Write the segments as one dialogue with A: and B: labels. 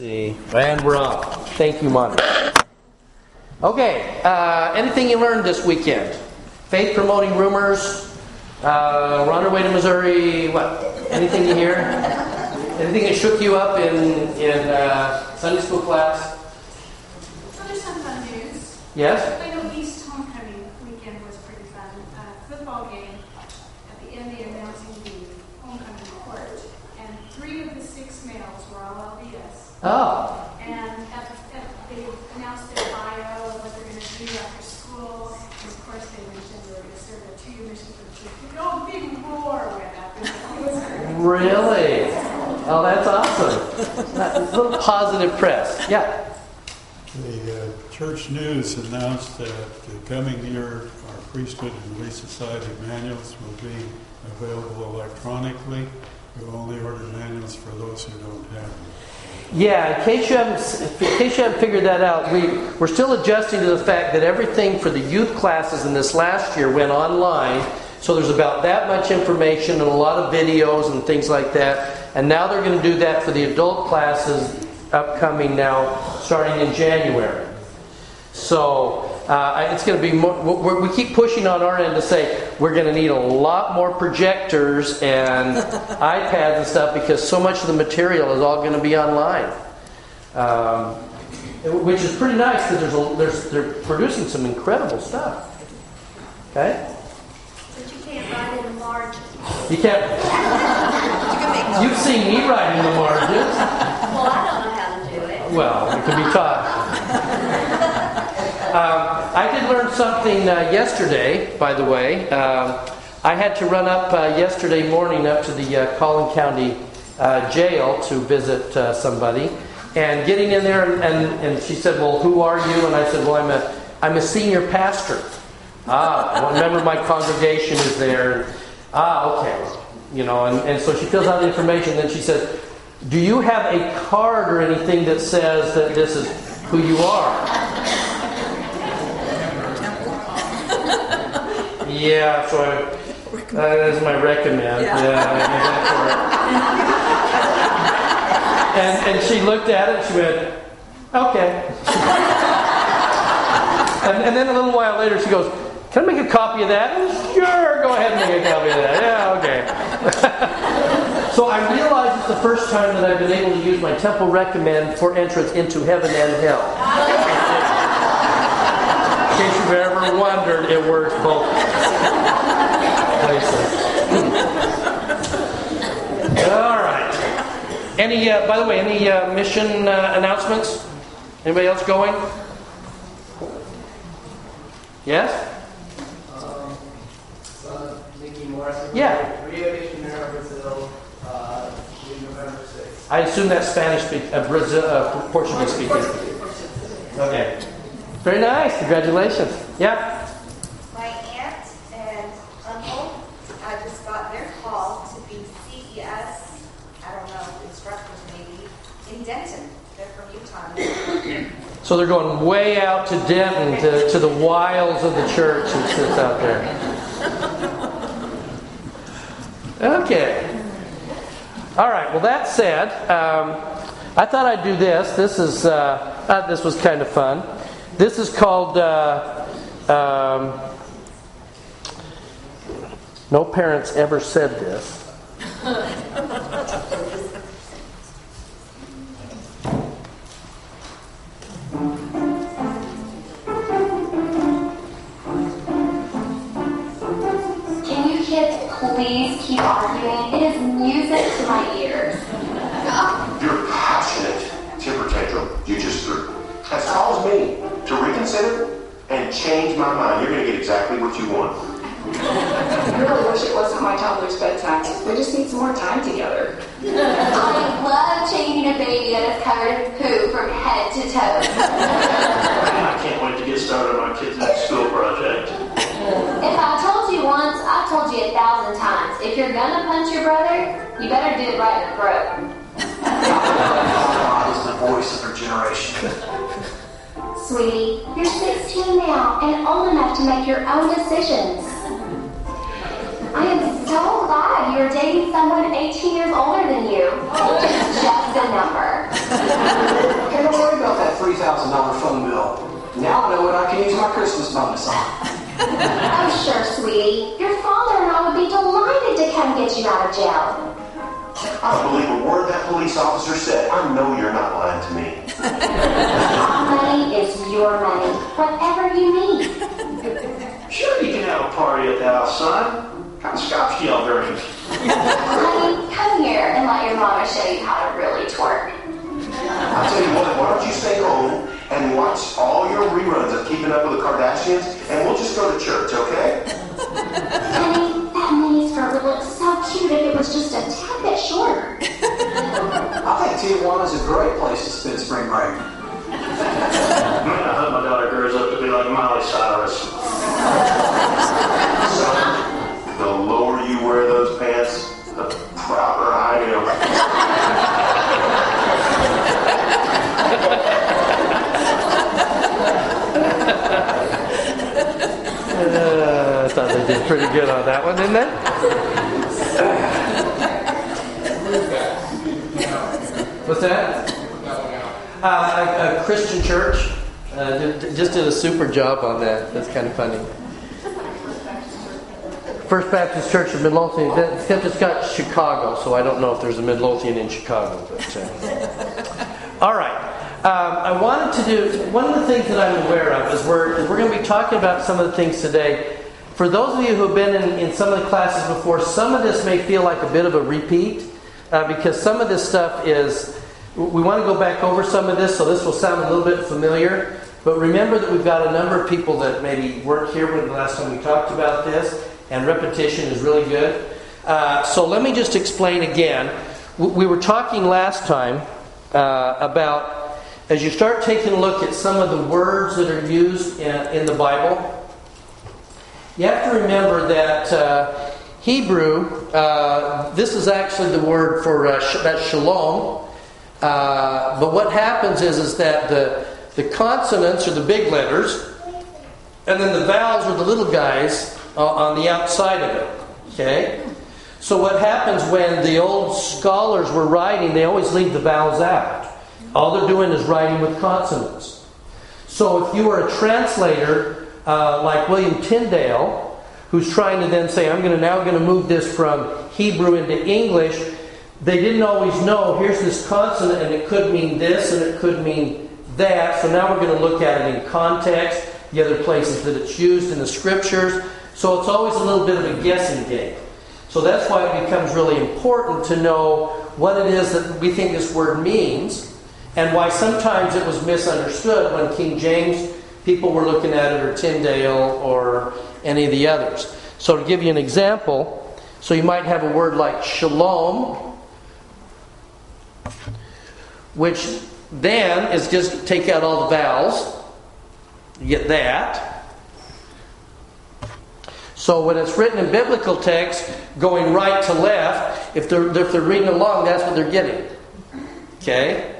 A: see. And we're on. Thank you, Monica. Okay, uh, anything you learned this weekend? Faith promoting rumors. Uh, we're on our way to Missouri. What? Anything you hear? Anything that shook you up in in uh, Sunday school class?
B: So there's some fun news.
A: Yes.
B: I know East Homecoming weekend was pretty fun. Uh, football game. At the end, they announcing the homecoming court, and three of the six males were all LDS.
A: Oh,
B: And at the, at, they announced their bio, and what they're going to do after school. And of course, they mentioned they were going to serve a two-year mission for the church. The old big roar went up. and it was great.
A: really? Oh, that's awesome. A little positive press. Yeah.
C: The uh, church news announced that the coming year, our priesthood and relief society manuals will be available electronically. We'll only order manuals for those who don't have them.
A: Yeah, in case you haven't, in case you haven't figured that out, we, we're still adjusting to the fact that everything for the youth classes in this last year went online. So there's about that much information and a lot of videos and things like that. And now they're going to do that for the adult classes upcoming now, starting in January. So uh, it's going to be more, we're, we keep pushing on our end to say we're going to need a lot more projectors and iPads and stuff because so much of the material is all going to be online. Um, which is pretty nice because there's, a, there's they're producing some incredible stuff. Okay,
D: But you can't write in the margin.
A: you can't. You've seen me writing the margins.
D: Well, I don't know how to do it.
A: Well, it can be taught. Um, I did learn something uh, yesterday, by the way. Um, I had to run up uh, yesterday morning up to the uh, Collin County uh, jail to visit uh, somebody. And getting in there, and, and, she said, Well, who are you? And I said, Well, I'm a, I'm a senior pastor. Ah, well, remember my congregation is there. Ah, okay. You know, and, and so she fills out the information. Then she says, Do you have a card or anything that says that this is who you are? Yeah, so I, uh, that is my recommend. Yeah, I give that for her. And, and she looked at it and she went, okay. and, and then a little while later she goes, can I make a copy of that? Oh, sure, go ahead and make a copy of that. Yeah, okay. so I realize it's the first time that I've been able to use my temple recommend for entrance into heaven and hell. In case you've ever wondered, it works both places. All right. Any, uh, by the way, any uh, mission uh, announcements? Anybody else going? Yes?
E: Um, Mickey Morrison.
A: Yeah.
E: Rio de Janeiro, Brazil, November 6th.
A: I assume that's Spanish speak, uh, Brazil, uh, Portuguese speaking. Okay. Very nice. Congratulations. Yeah.
F: My aunt and uncle, I just got their call to be CES, I don't know, instructors maybe, in Denton. They're from Utah.
A: So they're going way out to Denton, to, to the wilds of the church that sits out there. Okay. All right. Well, that said, um, I thought I'd do this. This is uh, uh, this was kind of fun. This is called. Uh, um, no parents ever said this.
G: Can you kids please keep arguing? It is music to my ears.
H: Your passionate temper tantrum you just threw has caused me to reconsider and change my mind. You're going to get exactly what you want.
I: I really wish it wasn't my toddler's bedtime. We just need some more time together.
G: I love changing a baby that is covered in poo from head to toe.
J: I can't wait to get started on my kids' next school project.
G: If I told you once, I've told you a thousand times. If you're gonna punch your brother, you better do it right in the throat.
J: God is the voice of her generation.
G: Sweetie, you're 16 now and old enough to make your own decisions. I am so glad you're dating someone 18 years older than you. It's just a number.
E: okay, don't worry about that $3,000 phone bill. Now I know what I can use my Christmas bonus on.
G: Oh, sure, sweetie. Your father and I would be delighted to come get you out of jail.
H: I don't believe a word that police officer said. I know you're not lying to me.
G: Our money is your money. Whatever you need.
J: Sure, you can have a party at the house, son. What kind of scotch do y'all drink?
G: Honey, come here and let your mama show you how to really twerk.
H: I tell you what, why don't you stay home and watch all your reruns of Keeping Up with the Kardashians, and we'll just go to church, okay?
G: Honey, that mini skirt would look so cute if it was just a tad bit shorter.
E: I think Tijuana is a great place to spend spring break.
J: Man, I hope my daughter grows up to be like Miley Cyrus.
H: Son, the lower you wear those pants, the prouder I am.
A: Thought they did pretty good on that one, didn't they? What's that? Uh, a, a Christian church uh, did, just did a super job on that. That's kind of funny. First Baptist Church of Midlothian, except it's got Chicago, so I don't know if there's a Midlothian in Chicago. But, uh, all right. Um, I wanted to do one of the things that I'm aware of is we're, we're going to be talking about some of the things today. For those of you who have been in, in some of the classes before, some of this may feel like a bit of a repeat uh, because some of this stuff is, we want to go back over some of this, so this will sound a little bit familiar. But remember that we've got a number of people that maybe weren't here when the last time we talked about this, and repetition is really good. Uh, so let me just explain again. We were talking last time uh, about as you start taking a look at some of the words that are used in, in the Bible, you have to remember that uh, Hebrew, uh, this is actually the word for uh, sh- shalom. Uh, but what happens is, is that the, the consonants are the big letters, and then the vowels are the little guys uh, on the outside of it. Okay? So what happens when the old scholars were writing, they always leave the vowels out. All they're doing is writing with consonants. So if you are a translator uh, like William Tyndale, who's trying to then say, I'm going to now going to move this from Hebrew into English, they didn't always know, here's this consonant and it could mean this and it could mean that. So now we're going to look at it in context, the other places that it's used in the scriptures. So it's always a little bit of a guessing game. So that's why it becomes really important to know what it is that we think this word means and why sometimes it was misunderstood when King James people were looking at it, or Tyndale, or any of the others. So, to give you an example, so you might have a word like shalom, which then is just take out all the vowels. You get that. So when it's written in biblical text, going right to left, if they're, if they're reading along, that's what they're getting. Okay?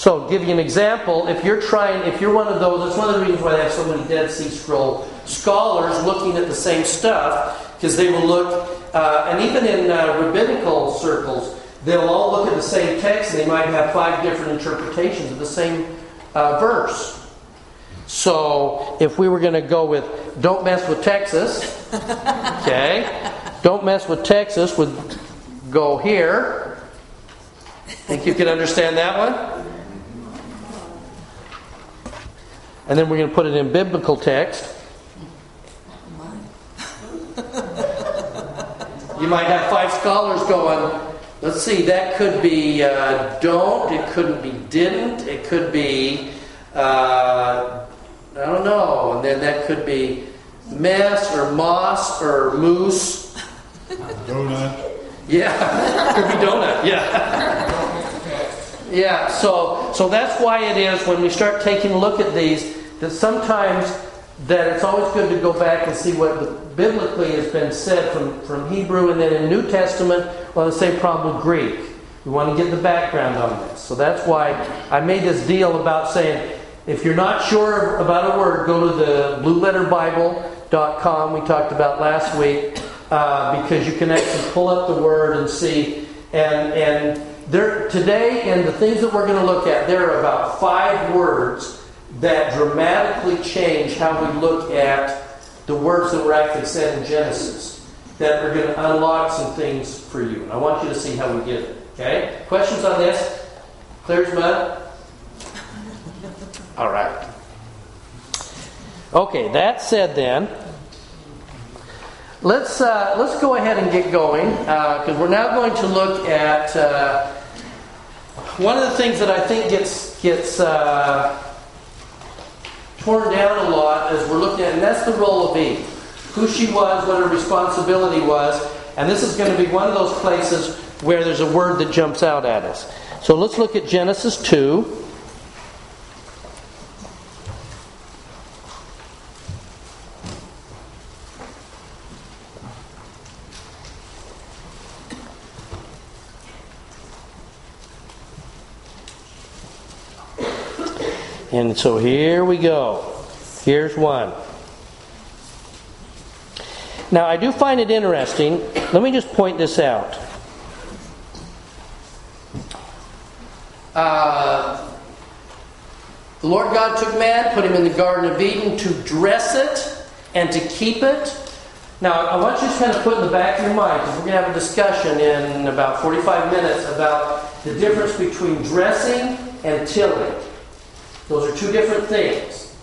A: So, give you an example. If you're trying, if you're one of those, that's one of the reasons why they have so many Dead Sea Scroll scholars looking at the same stuff, because they will look, uh, and even in uh, rabbinical circles, they'll all look at the same text and they might have five different interpretations of the same uh, verse. So, if we were going to go with don't mess with Texas, okay, don't mess with Texas, would go here. Think you can understand that one? And then we're going to put it in biblical text. You might have five scholars going, let's see, that could be uh, don't, it couldn't be didn't, it could be, uh, I don't know, and then that could be mess or moss or moose.
C: Donut.
A: Yeah, could be donut, yeah. Yeah, so so that's why it is when we start taking a look at these that sometimes that it's always good to go back and see what biblically has been said from, from Hebrew and then in New Testament, well the same problem with Greek. We want to get the background on this. So that's why I made this deal about saying if you're not sure about a word, go to the blueletterbible.com we talked about last week uh, because you can actually pull up the word and see and and there today and the things that we're going to look at, there are about five words that dramatically change how we look at the words that were actually said in Genesis that are going to unlock some things for you. And I want you to see how we get it. Okay? Questions on this? Clear as mud? All right. Okay, that said then, let's, uh, let's go ahead and get going because uh, we're now going to look at uh, one of the things that I think gets, gets uh, torn down a lot as we're looking at, and that's the role of Eve. Who she was, what her responsibility was, and this is going to be one of those places where there's a word that jumps out at us. So let's look at Genesis 2. And so here we go. Here's one. Now, I do find it interesting. Let me just point this out. Uh, the Lord God took man, put him in the Garden of Eden to dress it and to keep it. Now, I want you to kind of put in the back of your mind, because we're going to have a discussion in about 45 minutes about the difference between dressing and tilling. Those are two different things.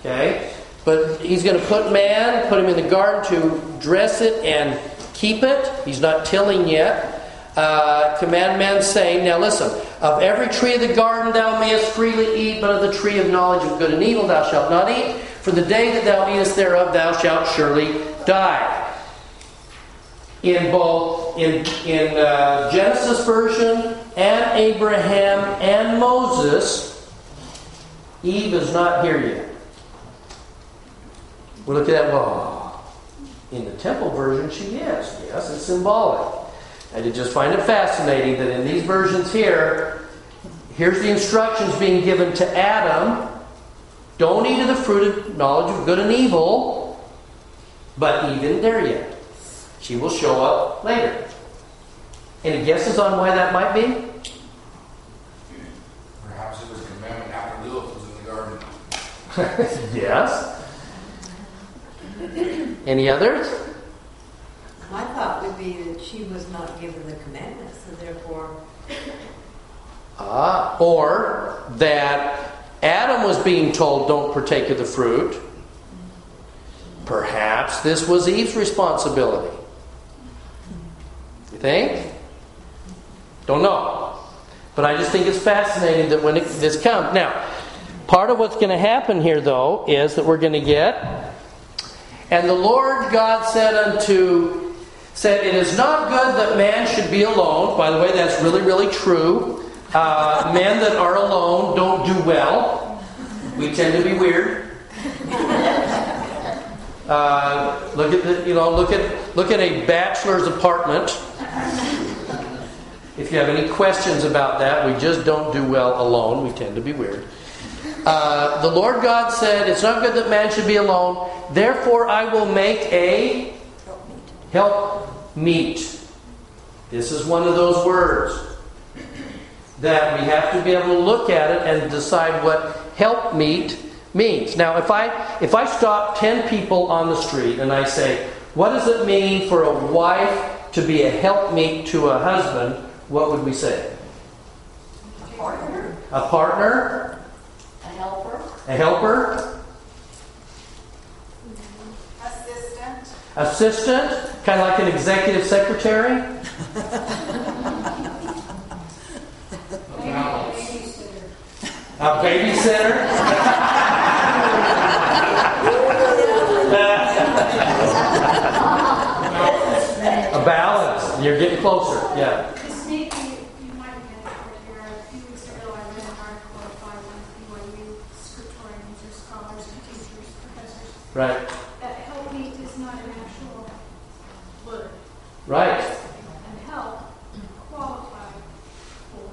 A: Okay? But he's going to put man, put him in the garden to dress it and keep it. He's not tilling yet. Uh, command man saying, Now listen, of every tree of the garden thou mayest freely eat, but of the tree of knowledge of good and evil thou shalt not eat. For the day that thou eatest thereof thou shalt surely die. In both in, in uh, Genesis version and Abraham and Moses, Eve is not here yet. We look at that, well, in the temple version, she is. Yes, it's symbolic. I did just find it fascinating that in these versions here, here's the instructions being given to Adam don't eat of the fruit of knowledge of good and evil, but Eve isn't there yet. She will show up later. Any guesses on why that might be? yes. Any others?
K: My thought would be that she was not given the commandments, and therefore.
A: Ah, or that Adam was being told, don't partake of the fruit. Perhaps this was Eve's responsibility. You think? Don't know. But I just think it's fascinating that when it, this comes. Now, Part of what's going to happen here, though, is that we're going to get, and the Lord God said unto, said, It is not good that man should be alone. By the way, that's really, really true. Uh, men that are alone don't do well. We tend to be weird. Uh, look at the, you know, look at look at a bachelor's apartment. If you have any questions about that, we just don't do well alone. We tend to be weird. Uh, the Lord God said, It's not good that man should be alone. Therefore, I will make a help meet. This is one of those words that we have to be able to look at it and decide what help meet means. Now, if I if I stop ten people on the street and I say, "What does it mean for a wife to be a helpmeet to a husband?" What would we say?
K: A partner.
A: A partner. A helper?
F: Assistant.
A: Assistant? Kind of like an executive secretary? A babysitter? a babysitter? A balance. You're getting closer. Yeah. Right.
B: That helpmeet is not an actual word.
A: Right.
B: And help qualify for.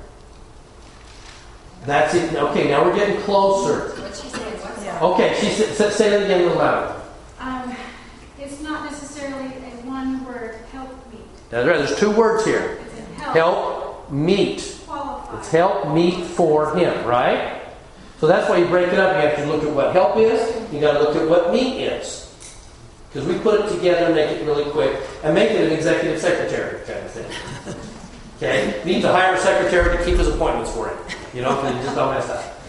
A: That's it. Okay, now we're getting closer. Okay, she said, say that again a little louder.
B: Um, it's not necessarily a one word help meet.
A: That's right. There's two words here.
B: Help.
A: help meet.
B: Qualified.
A: It's help meet for him, right? So that's why you break it up. You have to look at what help is. You got to look at what meet is. Because we put it together and make it really quick and make it an executive secretary kind of thing. Okay? Needs to hire a secretary to keep his appointments for him. You know, because just don't mess up.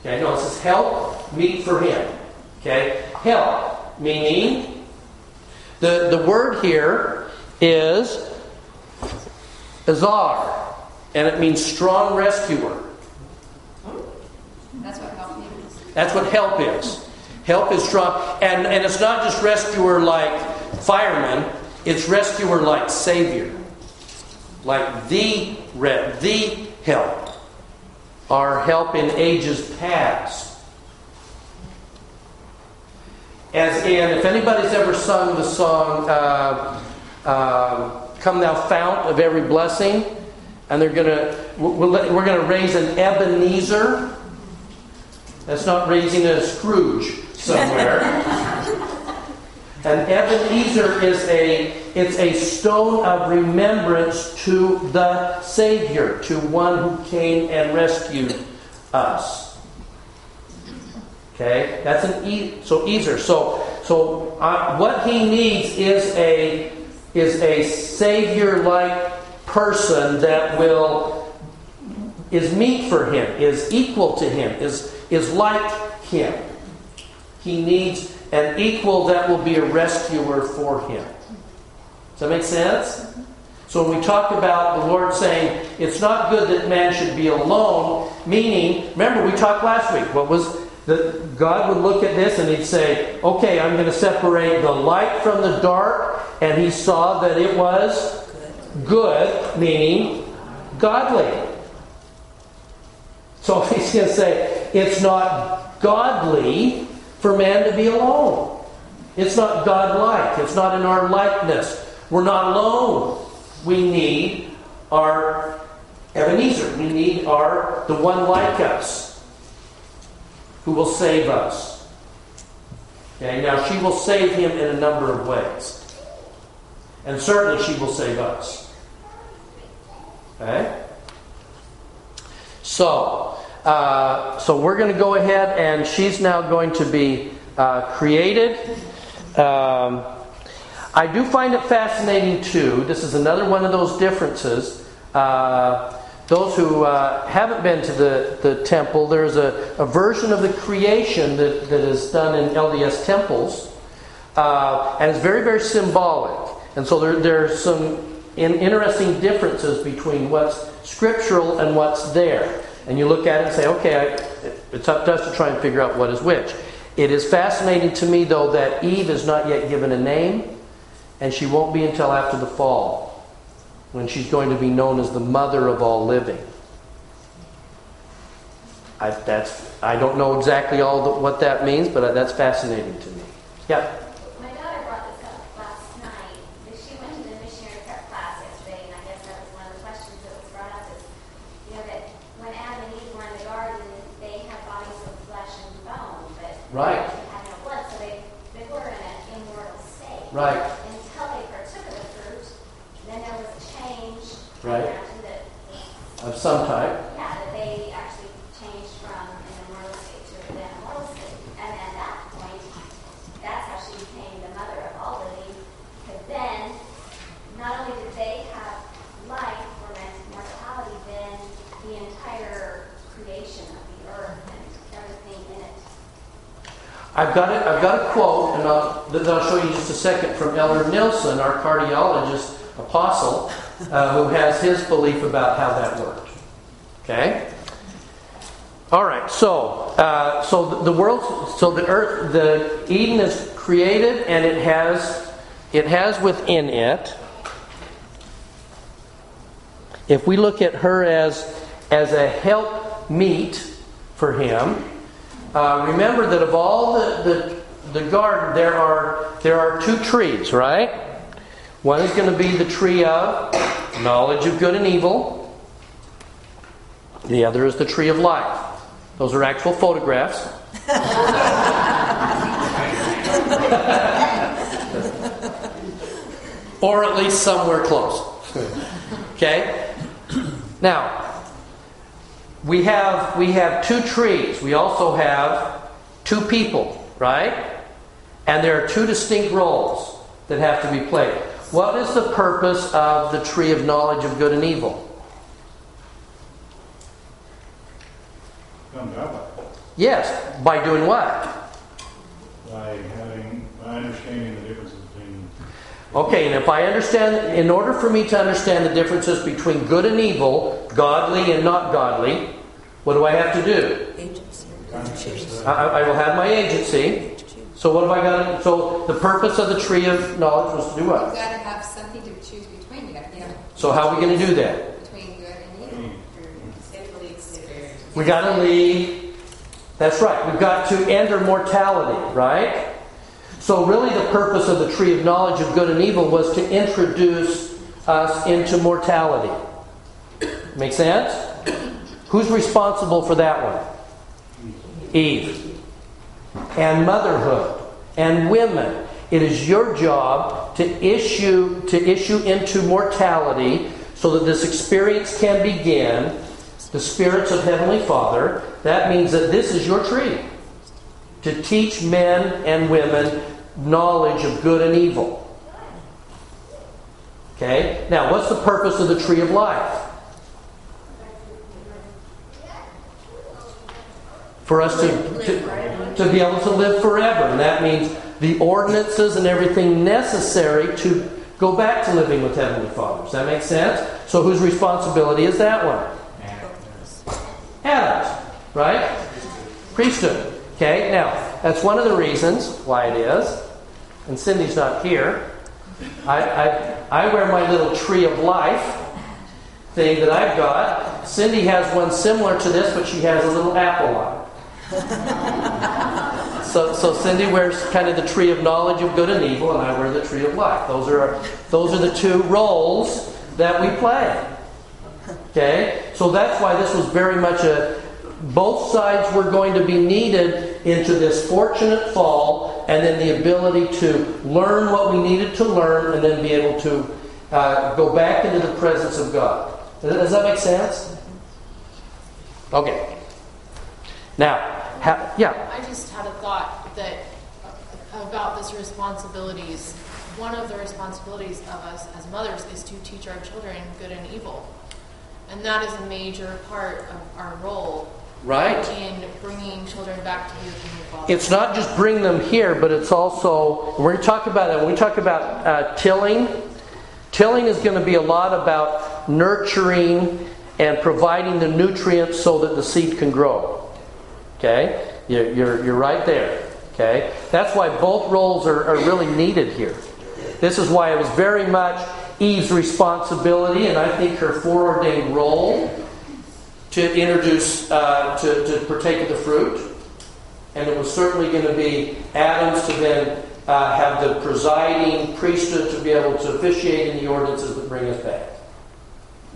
A: Okay? No, it says help meet for him. Okay? Help, meaning the, the word here is ezer, and it means strong rescuer.
F: That's what helped me is.
A: That's what help is. Help is strong. And, and it's not just rescuer like fireman, it's rescuer like savior. Like the re- the help. Our help in ages past. As in, if anybody's ever sung the song uh, uh, "Come Thou Fount of Every Blessing," and they're gonna we're, we're gonna raise an Ebenezer. That's not raising a Scrooge somewhere. An Ebenezer is a it's a stone of remembrance to the Savior, to one who came and rescued us. Okay, that's an e, so Ezer. So so uh, what he needs is a is a Savior-like person that will is meet for him, is equal to him, is is like him. He needs an equal that will be a rescuer for him. Does that make sense? So when we talk about the Lord saying it's not good that man should be alone, meaning, remember we talked last week. What was that God would look at this and he'd say, "Okay, I'm going to separate the light from the dark," and he saw that it was good, meaning godly. So he's going to say it's not godly for man to be alone. It's not godlike. It's not in our likeness. We're not alone. We need our Ebenezer. We need our the one like us who will save us. Okay, now she will save him in a number of ways. And certainly she will save us. Okay? So, uh, so we're going to go ahead and she's now going to be uh, created. Um, I do find it fascinating too. This is another one of those differences. Uh, those who uh, haven't been to the, the temple, there's a, a version of the creation that, that is done in LDS temples, uh, and it's very, very symbolic. And so there, there's some in, interesting differences between what's scriptural and what's there. And you look at it and say, okay, I, it's up to us to try and figure out what is which. It is fascinating to me, though, that Eve is not yet given a name, and she won't be until after the fall, when she's going to be known as the mother of all living. I, that's, I don't know exactly all the, what that means, but that's fascinating to me. Yeah.
D: My daughter brought this up last night. She went to the missionary prep class yesterday, and I guess that was one of the questions that was brought up is, you know, that when Adam and Eve were in the garden, they had bodies of flesh and bone, but
A: Right.
D: they had no blood, so they, they were in an immortal state.
A: Right.
D: Until they partook of the fruit, then there was a change.
A: Right.
D: I imagine that,
A: Of some type.
D: yeah, that they actually changed from an immortal state to an immortal state. And at that point, that's how she became the mother of all living. Because then, not only did they have life or mortality, then the entire creation of the earth and everything in it.
A: I've got it. I've got a quote, and I'll, that I'll show you just a second from Elder Nelson, our cardiologist apostle, uh, who has his belief about how that worked. Okay. All right. So, uh, so the, the world, so the earth, the Eden is created, and it has, it has within it. If we look at her as as a help meet for him, uh, remember that of all the, the, the garden, there are, there are two trees, right? One is going to be the tree of knowledge of good and evil, the other is the tree of life. Those are actual photographs. or at least somewhere close. Okay? Now, we have we have two trees. We also have two people, right? And there are two distinct roles that have to be played. What is the purpose of the tree of knowledge of good and evil? Yes, by doing what?
L: by having, by understanding the differences between.
A: Okay, and if I understand, in order for me to understand the differences between good and evil, godly and not godly, what do I have to do? I, I will have my agency. So what have I got? to- So the purpose of the tree of knowledge was to do what?
M: You've got to have something to choose between. You have to have
A: So how are we going to do that?
M: between good and evil.
A: We got to lead. That's right. We've got to enter mortality, right? So really, the purpose of the tree of knowledge of good and evil was to introduce us into mortality. Make sense? Who's responsible for that one? Eve. And motherhood and women. It is your job to issue to issue into mortality so that this experience can begin. The spirits of Heavenly Father. That means that this is your tree. To teach men and women knowledge of good and evil. Okay? Now, what's the purpose of the tree of life? For us to, to, to be able to live forever. And that means the ordinances and everything necessary to go back to living with Heavenly Father. Does that make sense? So, whose responsibility is that one? Adam's, right? Priesthood. Okay, now, that's one of the reasons why it is. And Cindy's not here. I, I, I wear my little tree of life thing that I've got. Cindy has one similar to this, but she has a little apple on it. So, so Cindy wears kind of the tree of knowledge of good and evil, and I wear the tree of life. Those are those are the two roles that we play. Okay, so that's why this was very much a. Both sides were going to be needed into this fortunate fall, and then the ability to learn what we needed to learn, and then be able to uh, go back into the presence of God. Does that make sense? Okay. Now, ha- yeah.
N: I just had a thought that uh, about this responsibilities. One of the responsibilities of us as mothers is to teach our children good and evil. And that is a major part of our role
A: Right.
N: in bringing children back to the kingdom of Father.
A: It's not just bring them here, but it's also, we're going to talk about it. When we talk about uh, tilling, tilling is going to be a lot about nurturing and providing the nutrients so that the seed can grow. Okay? You're, you're, you're right there. Okay? That's why both roles are, are really needed here. This is why it was very much Eve's responsibility, and I think her foreordained role to introduce, uh, to, to partake of the fruit. And it was certainly going to be Adam's to then uh, have the presiding priesthood to be able to officiate in the ordinances that bring us back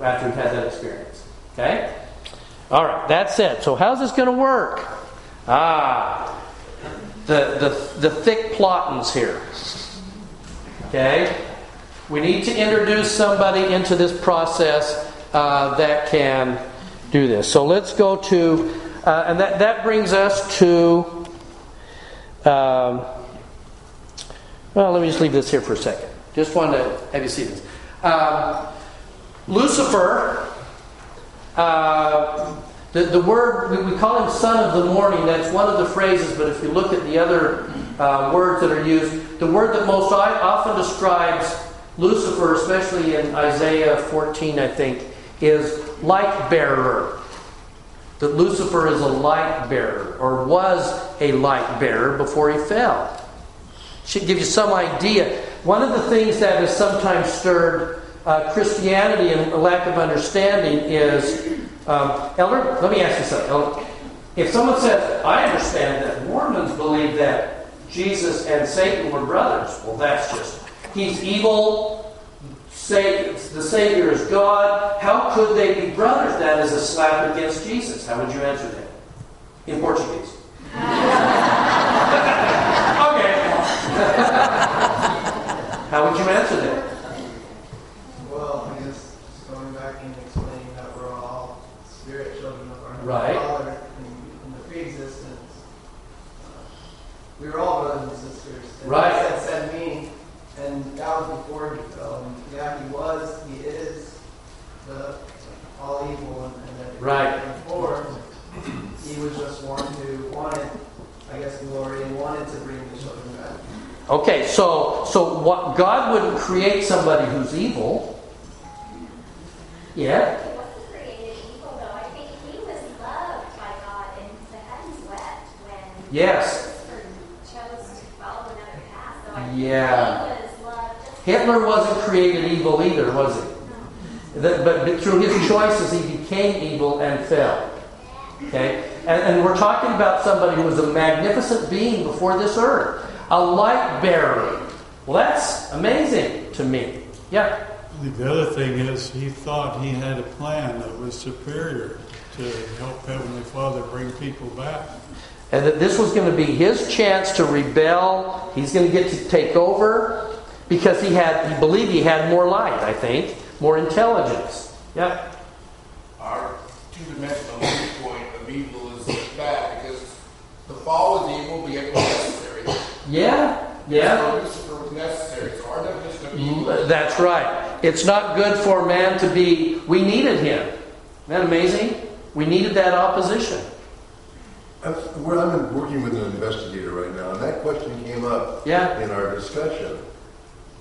A: after we've had that experience. Okay? All right, that's it. So, how's this going to work? Ah, the, the, the thick plottings here. Okay? We need to introduce somebody into this process uh, that can do this. So let's go to, uh, and that, that brings us to, um, well, let me just leave this here for a second. Just wanted to have you see this. Um, Lucifer, uh, the, the word, we, call him son of the morning, that's one of the phrases, but if you look at the other uh, words that are used, the word that most often describes Lucifer, especially in Isaiah 14, I think, is light bearer. That Lucifer is a light bearer, or was a light bearer before he fell. Should give you some idea. One of the things that has sometimes stirred uh, Christianity and a lack of understanding is, um, Elder, let me ask you something. Elder. If someone says, I understand that Mormons believe that Jesus and Satan were brothers, well, that's just, he's evil, say the Savior is God. How could they be brothers? That is a slap against Jesus. How would you answer that? In Portuguese. okay. How would you answer that?
E: Well, I guess just going back and explaining that we're all with our
A: Right.
E: Father in, in the pre-existence. Uh, we were all brothers and sisters. And
A: Right.
E: He said, send me, and that was before he fell. And yeah, he was, he is the all evil and, and everything.
A: Right.
E: And before, he was just one who wanted, I guess, glory and wanted to bring the children back.
A: Okay, so so what God wouldn't create somebody who's evil. Yeah.
D: He wasn't created evil, though. I think he was loved by God, and the wept when
A: Yes.
D: Chose to follow another path. So I think
A: Yeah.
D: he was loved
A: Hitler wasn't created evil either, was he? That- but, through his choices, he became evil and fell. Okay? And, and we're talking about somebody who was a magnificent being before this earth, a light bearer. Well, that's amazing to me. Yeah.
C: The other thing is, he thought he had a plan that was superior to help Heavenly Father bring people back.
A: And that this was going to be his chance to rebel. He's going to get to take over because he had, he believed he had more light, I think, more intelligence. Yeah.
O: Our two-dimensional viewpoint of evil is bad because the fall is evil, but yet it necessary.
A: Yeah. Yeah.
O: Lucifer was necessary. So our definition of evil mm,
A: That's right. It's not good for man to be. We needed him. Isn't that amazing? We needed that opposition.
P: I'm, well, I'm working with an investigator right now, and that question came up
A: Yeah.
P: in our discussion.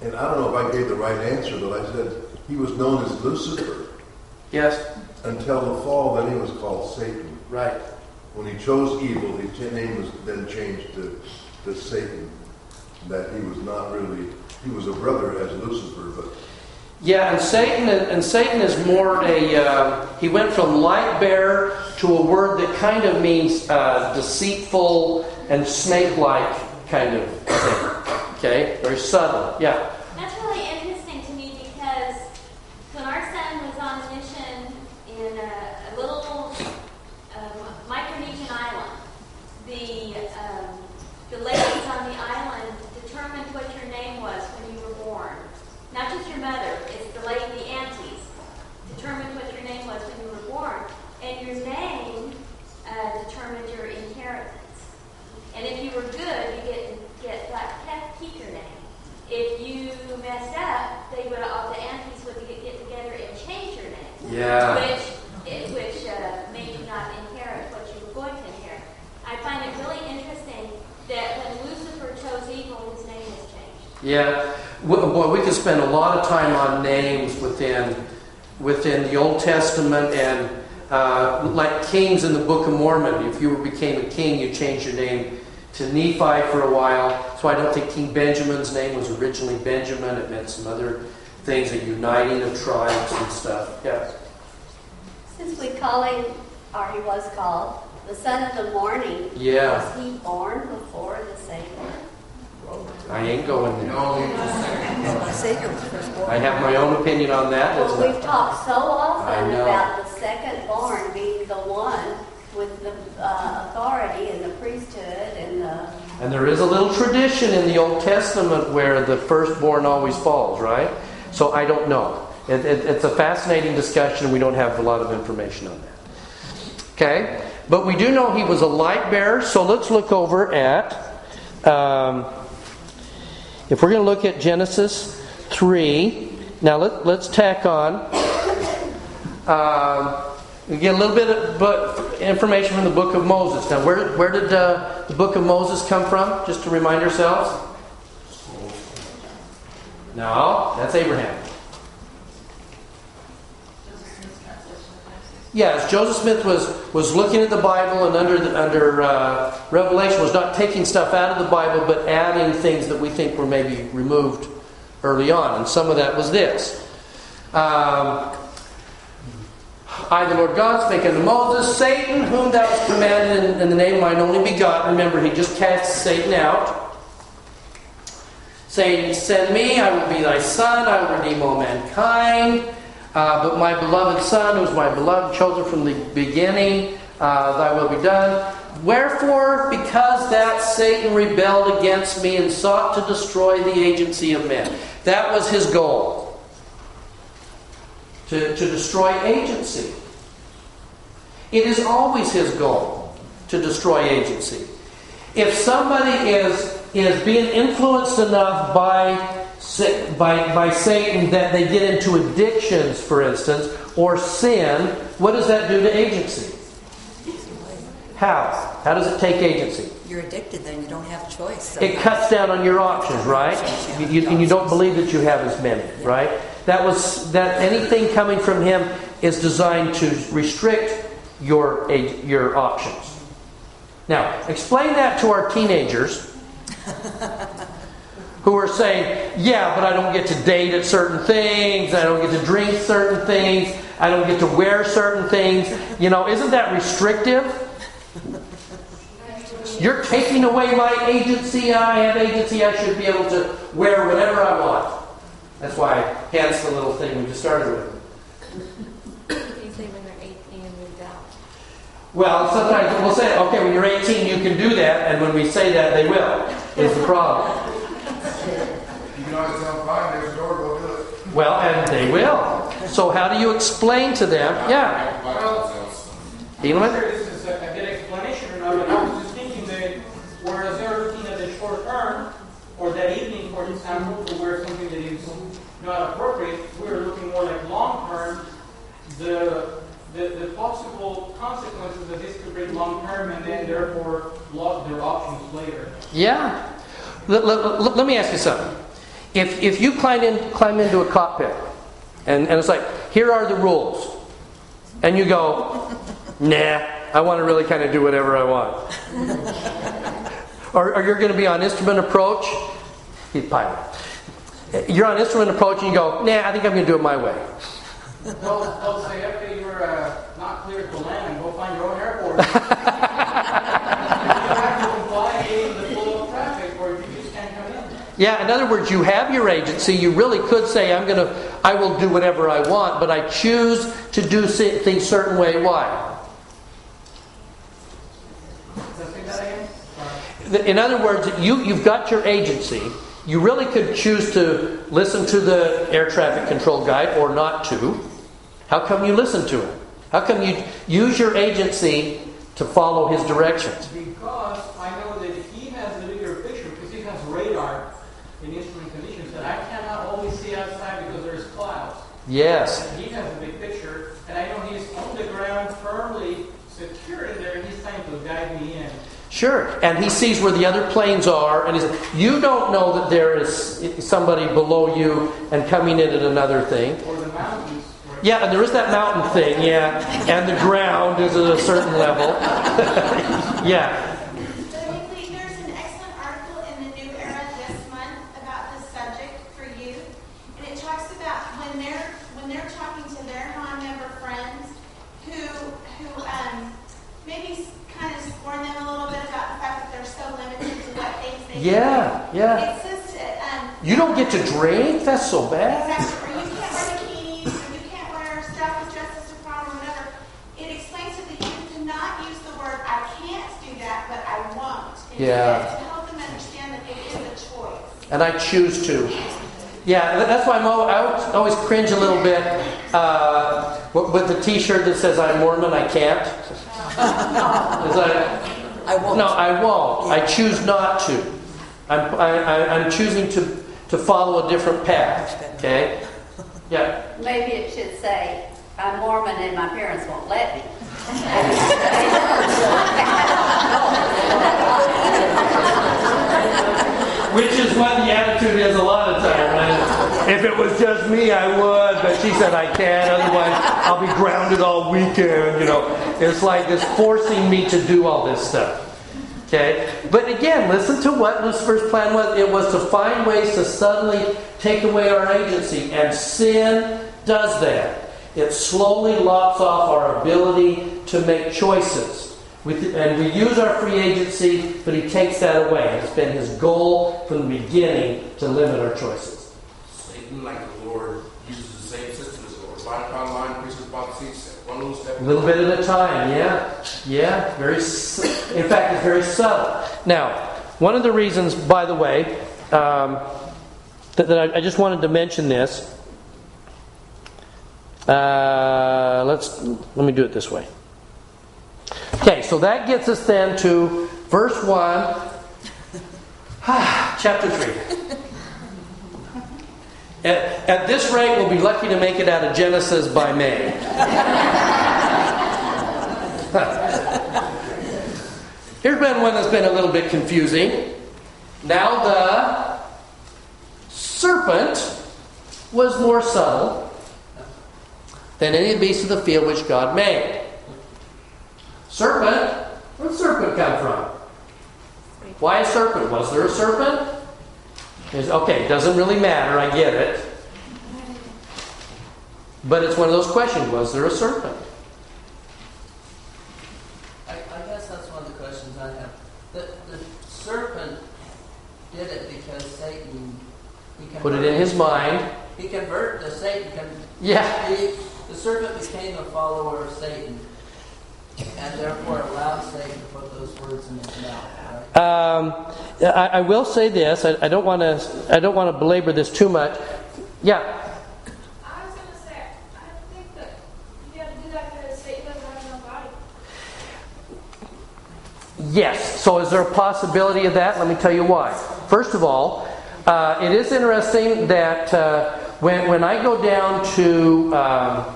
P: And I don't know if I gave the right answer, but I said he was known as Lucifer
A: Yes.
P: until the fall. Then he was called Satan.
A: Right.
P: When he chose evil, his name was then changed to, to Satan. That he was not really. He was a brother as Lucifer, but
A: Yeah, and Satan and Satan is more a. Uh, he went from light bearer to a word that kind of means uh, deceitful and snake-like kind of thing. Okay, very subtle. Yeah.
D: That's really interesting to me because when our son was on a mission in a, a little um, Micronesian island, the um, the ladies on the island determined what your name was when you were born. Not just your mother, it's the lady, the aunties determined what your name was when you were born, and your name uh, determined your inheritance. And if you were good, you get get like keep your name. If you messed up, they would all the aunties would get, get together and change your name.
A: Yeah.
D: Which it, which uh, made you not inherit what you were going to inherit. I find it really interesting that when Lucifer chose evil, his name was changed.
A: Yeah, W- boy, we could spend a lot of time on names within within the Old Testament and uh, like kings in the Book of Mormon. If you became a king, you changed your name to Nephi for a while. So I don't think King Benjamin's name was originally Benjamin. It meant some other things, a uniting of tribes and stuff. Yeah.
Q: Since we call him, or he was called, the son of the morning,
A: Yeah.
Q: was he born before the Savior?
A: I ain't going there.
K: The Savior was first born.
A: I have my own opinion on that.
Q: Well, we've talked so often about the second born being the one with the uh, authority and the priesthood and the.
A: And there is a little tradition in the Old Testament where the firstborn always falls, right? So I don't know. It, it, it's a fascinating discussion. We don't have a lot of information on that. Okay? But we do know he was a light bearer. So let's look over at. Um, if we're going to look at Genesis 3, now let, let's tack on. Um, we get a little bit of but information from the book of Moses. Now, where, where did uh, the book of Moses come from? Just to remind ourselves. No, that's Abraham. Yes, Joseph Smith was, was looking at the Bible and under the, under uh, Revelation was not taking stuff out of the Bible, but adding things that we think were maybe removed early on, and some of that was this. Um, I, the Lord God, spake unto Moses, Satan, whom thou hast commanded in, in the name of mine only begotten. Remember, he just cast Satan out. Saying, Send me, I will be thy son, I will redeem all mankind. Uh, but my beloved son, who is my beloved, chosen from the beginning, uh, thy will be done. Wherefore, because that Satan rebelled against me and sought to destroy the agency of men. That was his goal. To, to destroy agency. It is always his goal to destroy agency. If somebody is, is being influenced enough by, by, by Satan that they get into addictions, for instance, or sin, what does that do to agency? How? How does it take agency?
R: You're addicted, then you don't have a choice.
A: It cuts down on your options, right? You, you, and you don't believe that you have as many, right? That was that anything coming from him is designed to restrict your your options. Now, explain that to our teenagers who are saying, "Yeah, but I don't get to date at certain things. I don't get to drink certain things. I don't get to wear certain things." You know, isn't that restrictive? You're taking away my agency. I have agency. I should be able to wear whatever I want. That's why, hence the little thing we just started with.
N: You say when they're 18 and moved out.
A: Well, sometimes we'll say, okay, when you're 18, you can do that, and when we say that, they will. Is the problem?
O: You can always tell them, fine, there's a door, go do it.
A: Well, and they will. So, how do you explain to them? Yeah.
S: Well,
A: Helaman?
S: whether this is a, a good explanation or not, but I was just thinking that whereas they're looking at the short term, or that evening, for example, to wear something that is not appropriate, we're looking more like long term, the, the, the possible consequences that this could bring long term, and then therefore lost their options later.
A: Yeah. Let, let- let- let me ask you something. If, if you climb, in, climb into a cockpit, and, and it's like, here are the rules, and you go, nah, I want to really kind of do whatever I want. or, or you're going to be on instrument approach, he's pilot. You're on instrument approach, and you go, nah, I think I'm going to do it my way.
S: They'll, they'll say, okay, you're uh, not cleared to land, go find your own airport. you have to comply the flow of traffic, or you just can't come in.
A: Yeah, in other words, you have your agency. You really could say, I'm going to, I will do whatever I want, but I choose to do things certain way. Why? In other words, you, you've got your agency. You really could choose to listen to the air traffic control guide or not to. How come you listen to him? How come you use your agency to follow his directions?
S: Because I know that he has the bigger picture, because he has radar in instrument conditions that I cannot always see outside because there's clouds.
A: Yes.
S: And he has a big picture, and I know he's on the ground firmly secure in there, and he's trying to guide me in.
A: Sure, and he sees where the other planes are, and he says, "You don't know that there is somebody below you and coming in at another thing."
S: Or the mountains.
A: Yeah, and there is that mountain thing, yeah, and the ground is at a certain level. yeah,
T: Lee, there's an excellent article in the New Era this month about this subject for youth, and it talks about when they're when they're talking to their non-member friends who who um, maybe kind of scorn them a little bit about the fact that they're so limited to what things they
A: Yeah,
T: can do.
A: yeah.
T: It says to, um,
A: you don't get to drink. That's so bad.
T: Exactly. Or you can't wear bikinis, or you can't wear stuff with dresses to prom or whatever. It explains to the youth to not use the word "I can't do that," drink? That's so bad. Instead,
A: Yeah.
T: To help them understand that it is a choice.
A: and I choose to. Yeah, that's why I'm al- I always- always cringe a little bit uh, with with the T-shirt that says "I'm Mormon, I can't." It's like,
R: I won't.
A: No, I won't. I choose not to. I'm, I, I, I'm choosing to, to follow a different path. Okay? Yeah.
Q: Maybe it should say, I'm Mormon and my parents won't let me.
A: Which is what the attitude is a lot of times, right? If it was just me, I would, but she said I can't. Otherwise, I'll be grounded all weekend. You know, it's like it's forcing me to do all this stuff. Okay, but again, listen to what Lucifer's plan was. It was to find ways to suddenly take away our agency, and sin does that. It slowly lops off our ability to make choices. And we use our free agency, but he takes that away. It's been his goal from the beginning to limit our choices.
O: Satan, like the Lord, uses the same system as the Lord. Line upon line, upon precept, one little step.
A: A little bit at a time, yeah. Yeah, very. s- In fact, it's very subtle. Now, one of the reasons, by the way, um, that, that I, I just wanted to mention this. Uh, let's let me do it this way. Okay, so that gets us then to verse 1, chapter 3. At, at this rate, we'll be lucky to make it out of Genesis by May. Here's been one that's been a little bit confusing. Now, the serpent was more subtle than any beast of the field which God made. Serpent, where did serpent come from? Why a serpent? Was there a serpent? Is, okay, doesn't really matter, I get it. But it's one of those questions was there a serpent?
E: I, I guess that's one of the questions I have. The, the serpent did it because Satan.
A: Put it in his mind.
E: He converted the Satan.
A: Yeah.
E: He, the serpent became a follower of Satan, and therefore allowed Satan to put those words in his mouth. Right?
A: Um, I, I will say this. I, I don't want to. I don't want to belabor this too much. Yeah.
B: I was gonna say, I think that you have to do that because Satan doesn't have no body.
A: Yes. So, is there a possibility of that? Let me tell you why. First of all, uh, it is interesting that uh, when when I go down to um,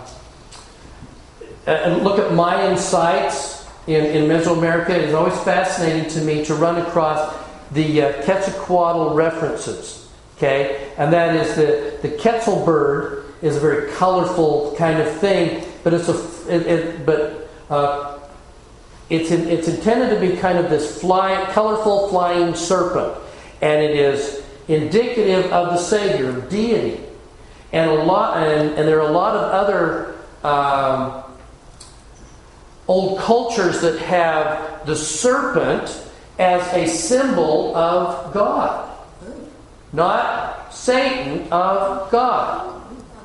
A: and look at Mayan sites in, in Mesoamerica, it is always fascinating to me to run across the uh, Quetzalcoatl references. Okay, and that is the the Quetzal bird is a very colorful kind of thing, but it's a it, it, but uh, it's in, it's intended to be kind of this fly, colorful flying serpent, and it is indicative of the Savior, deity, and a lot and, and there are a lot of other. Um, old cultures that have the serpent as a symbol of God. Not Satan, of God.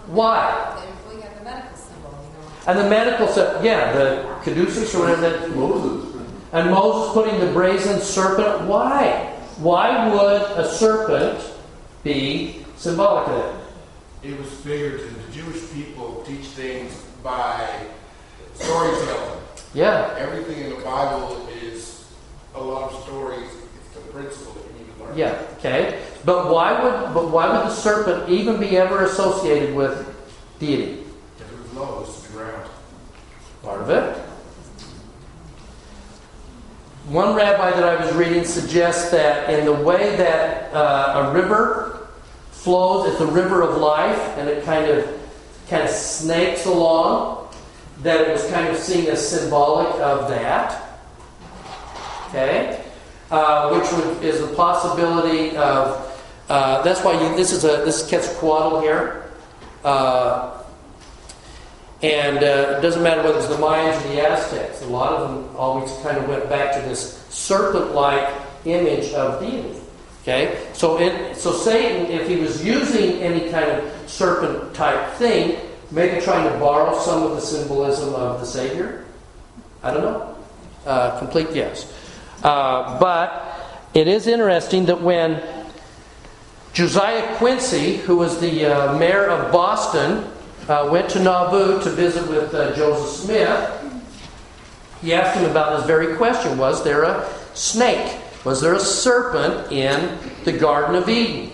A: Why?
M: We have the medical symbol, you know.
A: And the medical symbol, yeah, the caduceus or whatever that.
P: Moses.
A: And Moses putting the brazen serpent. Why? Why would a serpent be symbolic of that?
O: It was figurative. The Jewish people teach things by storytelling.
A: Yeah.
O: Everything in the Bible is a lot of stories. It's the principle that you need to learn.
A: Yeah. Okay. But why would but why would the serpent even be ever associated with deity?
O: If it was low, this the ground.
A: Part of it. One rabbi that I was reading suggests that in the way that uh, a river flows, it's a river of life, and it kind of kind of snakes along. That it was kind of seen as symbolic of that. Okay, uh, which would, is a possibility of. Uh, that's why you, this is a this is Quetzalcoatl here. Uh, and uh, it doesn't matter whether it's the Mayans or the Aztecs. A lot of them always kind of went back to this serpent-like image of deity. Okay, so it, so Satan, if he was using any kind of serpent-type thing, maybe trying to borrow some of the symbolism of the Savior. I don't know. Uh, complete yes. Uh, but it is interesting that when Josiah Quincy, who was the uh, mayor of Boston, uh, went to Nauvoo to visit with uh, Joseph Smith, he asked him about this very question Was there a snake? Was there a serpent in the Garden of Eden?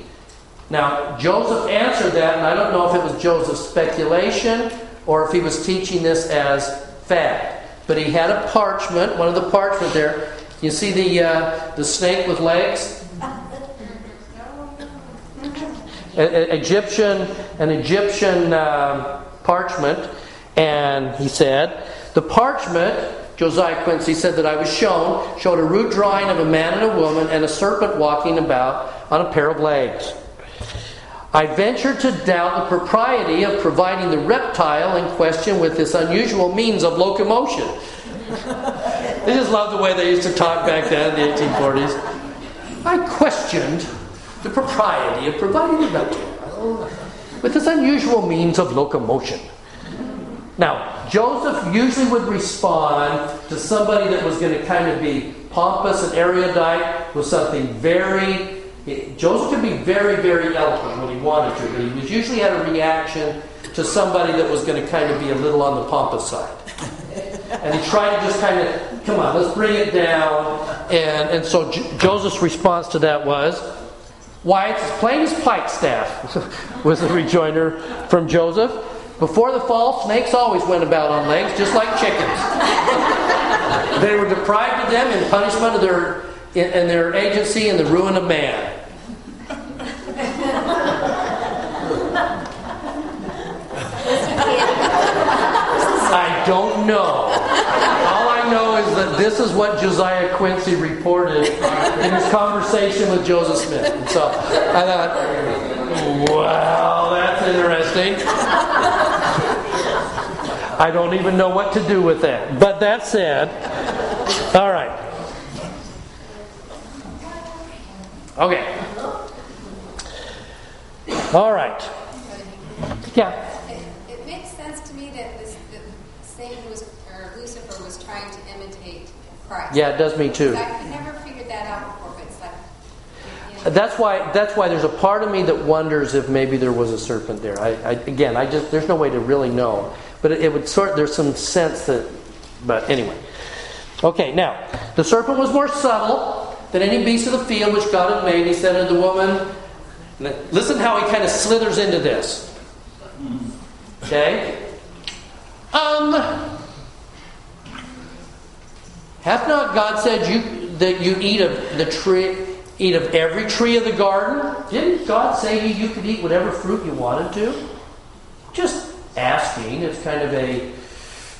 A: Now, Joseph answered that, and I don't know if it was Joseph's speculation or if he was teaching this as fact. But he had a parchment, one of the parchment there. You see the, uh, the snake with legs? A- a- Egyptian, an Egyptian um, parchment, and he said, the parchment, Josiah Quincy said that I was shown, showed a rude drawing of a man and a woman and a serpent walking about on a pair of legs. I ventured to doubt the propriety of providing the reptile in question with this unusual means of locomotion. they just love the way they used to talk back then in the 1840s. I questioned the propriety of providing the reptile with this unusual means of locomotion. Now, Joseph usually would respond to somebody that was going to kind of be pompous and erudite with something very. Joseph could be very, very eloquent when he wanted to, but he was usually had a reaction to somebody that was going to kind of be a little on the pompous side. and he tried to just kind of, come on, let's bring it down. And, and so J- Joseph's response to that was, why, it's as plain as Pikestaff, was the rejoinder from Joseph. Before the fall, snakes always went about on legs, just like chickens. they were deprived of them in punishment of their, in, in their agency and the ruin of man. I don't know. All I know is that this is what Josiah Quincy reported in his conversation with Joseph Smith. And so I thought, wow, that's interesting. I don't even know what to do with that. But that said, all right. Okay. All right. Yeah.
U: It, it makes sense to me that this that Satan was or Lucifer was trying to imitate Christ.
A: Yeah, it does me too.
U: I could never figured that out before, but it's like you know,
A: That's why. That's why there's a part of me that wonders if maybe there was a serpent there. I, I again, I just there's no way to really know, but it, it would sort. There's some sense that. But anyway, okay. Now the serpent was more subtle than any beast of the field which God had made. He said unto the woman, "Listen how he kind of slithers into this." Okay. Um. Hath not God said you that you eat of the tree, eat of every tree of the garden? Didn't God say you, you could eat whatever fruit you wanted to? Just asking. It's kind of a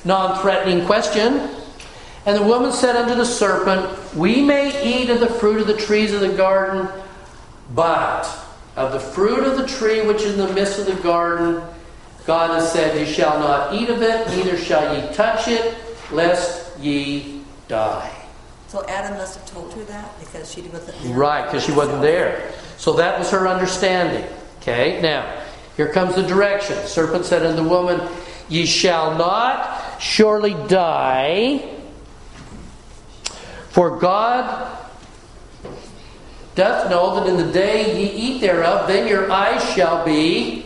A: non-threatening question. And the woman said unto the serpent, We may eat of the fruit of the trees of the garden, but of the fruit of the tree which is in the midst of the garden, God has said, You shall not eat of it, neither shall ye touch it, lest ye die.
R: So Adam must have told her that because she wasn't there.
A: Right, because she wasn't there. So that was her understanding. Okay, now, here comes the direction. Serpent said unto the woman, Ye shall not surely die, for God doth know that in the day ye eat thereof, then your eyes shall be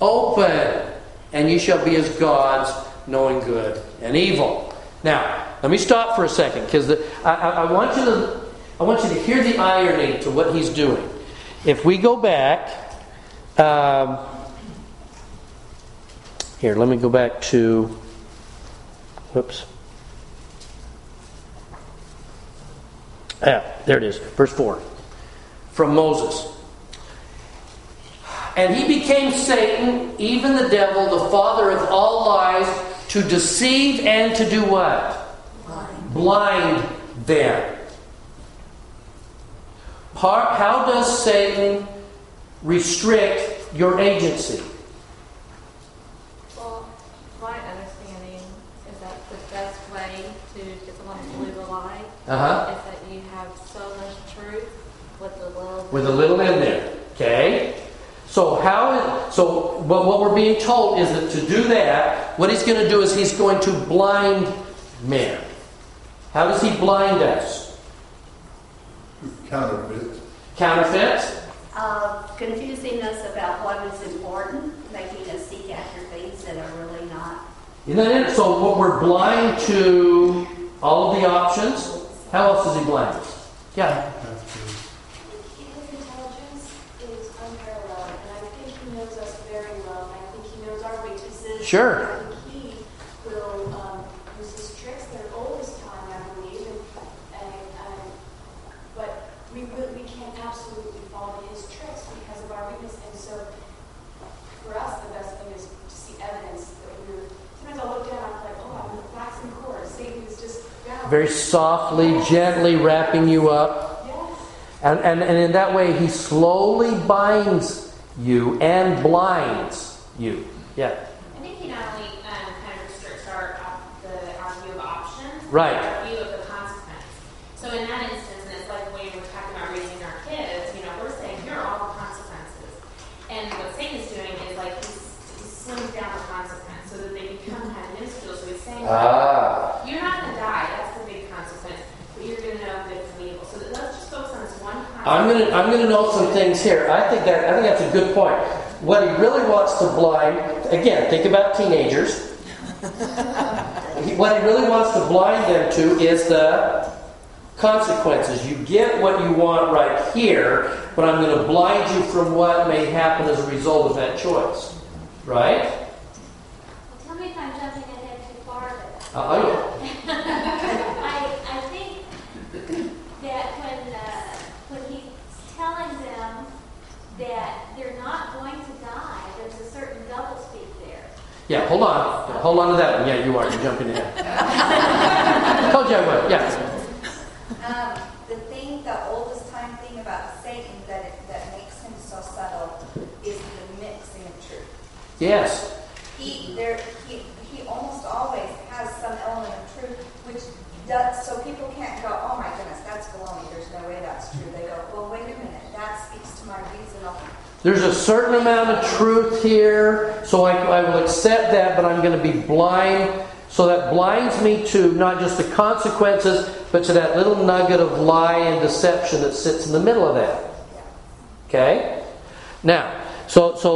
A: open, and ye shall be as gods, knowing good and evil. Now, let me stop for a second because I, I, I want you to I want you to hear the irony to what he's doing. If we go back, um, here, let me go back to. Whoops. Ah, there it is, verse four, from Moses. And he became Satan, even the devil, the father of all lies, to deceive and to do what? Blind, them. How does Satan restrict your agency?
N: Well, my understanding is that the best way to get someone to believe a lie
A: Uh-huh.
N: is that you have so much truth with the little.
A: With a little in there. Okay? So how so what, what we're being told is that to do that, what he's going to do is he's going to blind men. How does he blind us?
P: Counterfeit.
A: Counterfeits?
Q: Uh, confusing us about what is important, making us seek after things that are really not.
A: Isn't that it? So what we're blind to all of the options. How else does he blind us? Yeah.
V: His intelligence is unparalleled, and I think he knows us very well, and I think he knows our weaknesses.
A: Sure.
V: I think he will um, use his tricks. They're old as time, I believe, and, and, and but we really, we can't absolutely fall to his tricks because of our weakness. And so, for us, the best thing is to see evidence that we're. Sometimes I look down, I'm like, oh, I'm flaxen cords. Satan is just down.
A: Very softly, gently wrapping you up. And, and, and in that way, he slowly binds you and blinds you. Yeah.
W: I think he not only um, kind of restricts our, op- the, our view of options,
A: Right.
W: but our view of the consequence. So in that instance, and it's like when we're talking about raising our kids, you know, we're saying here are all the consequences. And what Satan is doing is like he's, he slims down the consequence so that they become kind of minuscule. So he's saying,
A: Ah.
W: you're not going to die. That's the big consequence. But you're going to know good from evil. So let's just focus on this one consequence.
A: I'm gonna I'm gonna note some things here. I think that I think that's a good point. What he really wants to blind again, think about teenagers. What he really wants to blind them to is the consequences. You get what you want right here, but I'm going to blind you from what may happen as a result of that choice. Right?
D: Well, Tell me if I'm jumping ahead too far, but
A: Uh, oh,
D: I, I think that when, uh, when he's telling them that they're not going to die, there's a certain doublespeak there.
A: Yeah, hold on. Hold on to that one. Yeah, you are. You're jumping ahead. Told you I would. Yeah.
F: Um, the thing, the oldest time thing about Satan that it, that makes him so subtle is the mixing of truth.
A: Yes.
F: He there he he almost always has some element of truth, which does so people can't go, oh my goodness, that's baloney. There's no way that's true. They go, well, wait a minute, that speaks to my reasonable.
A: There's a certain amount of truth here, so I, I will accept that, but I'm going to be blind. So that blinds me to not just the consequences, but to that little nugget of lie and deception that sits in the middle of that. Okay? Now, so, so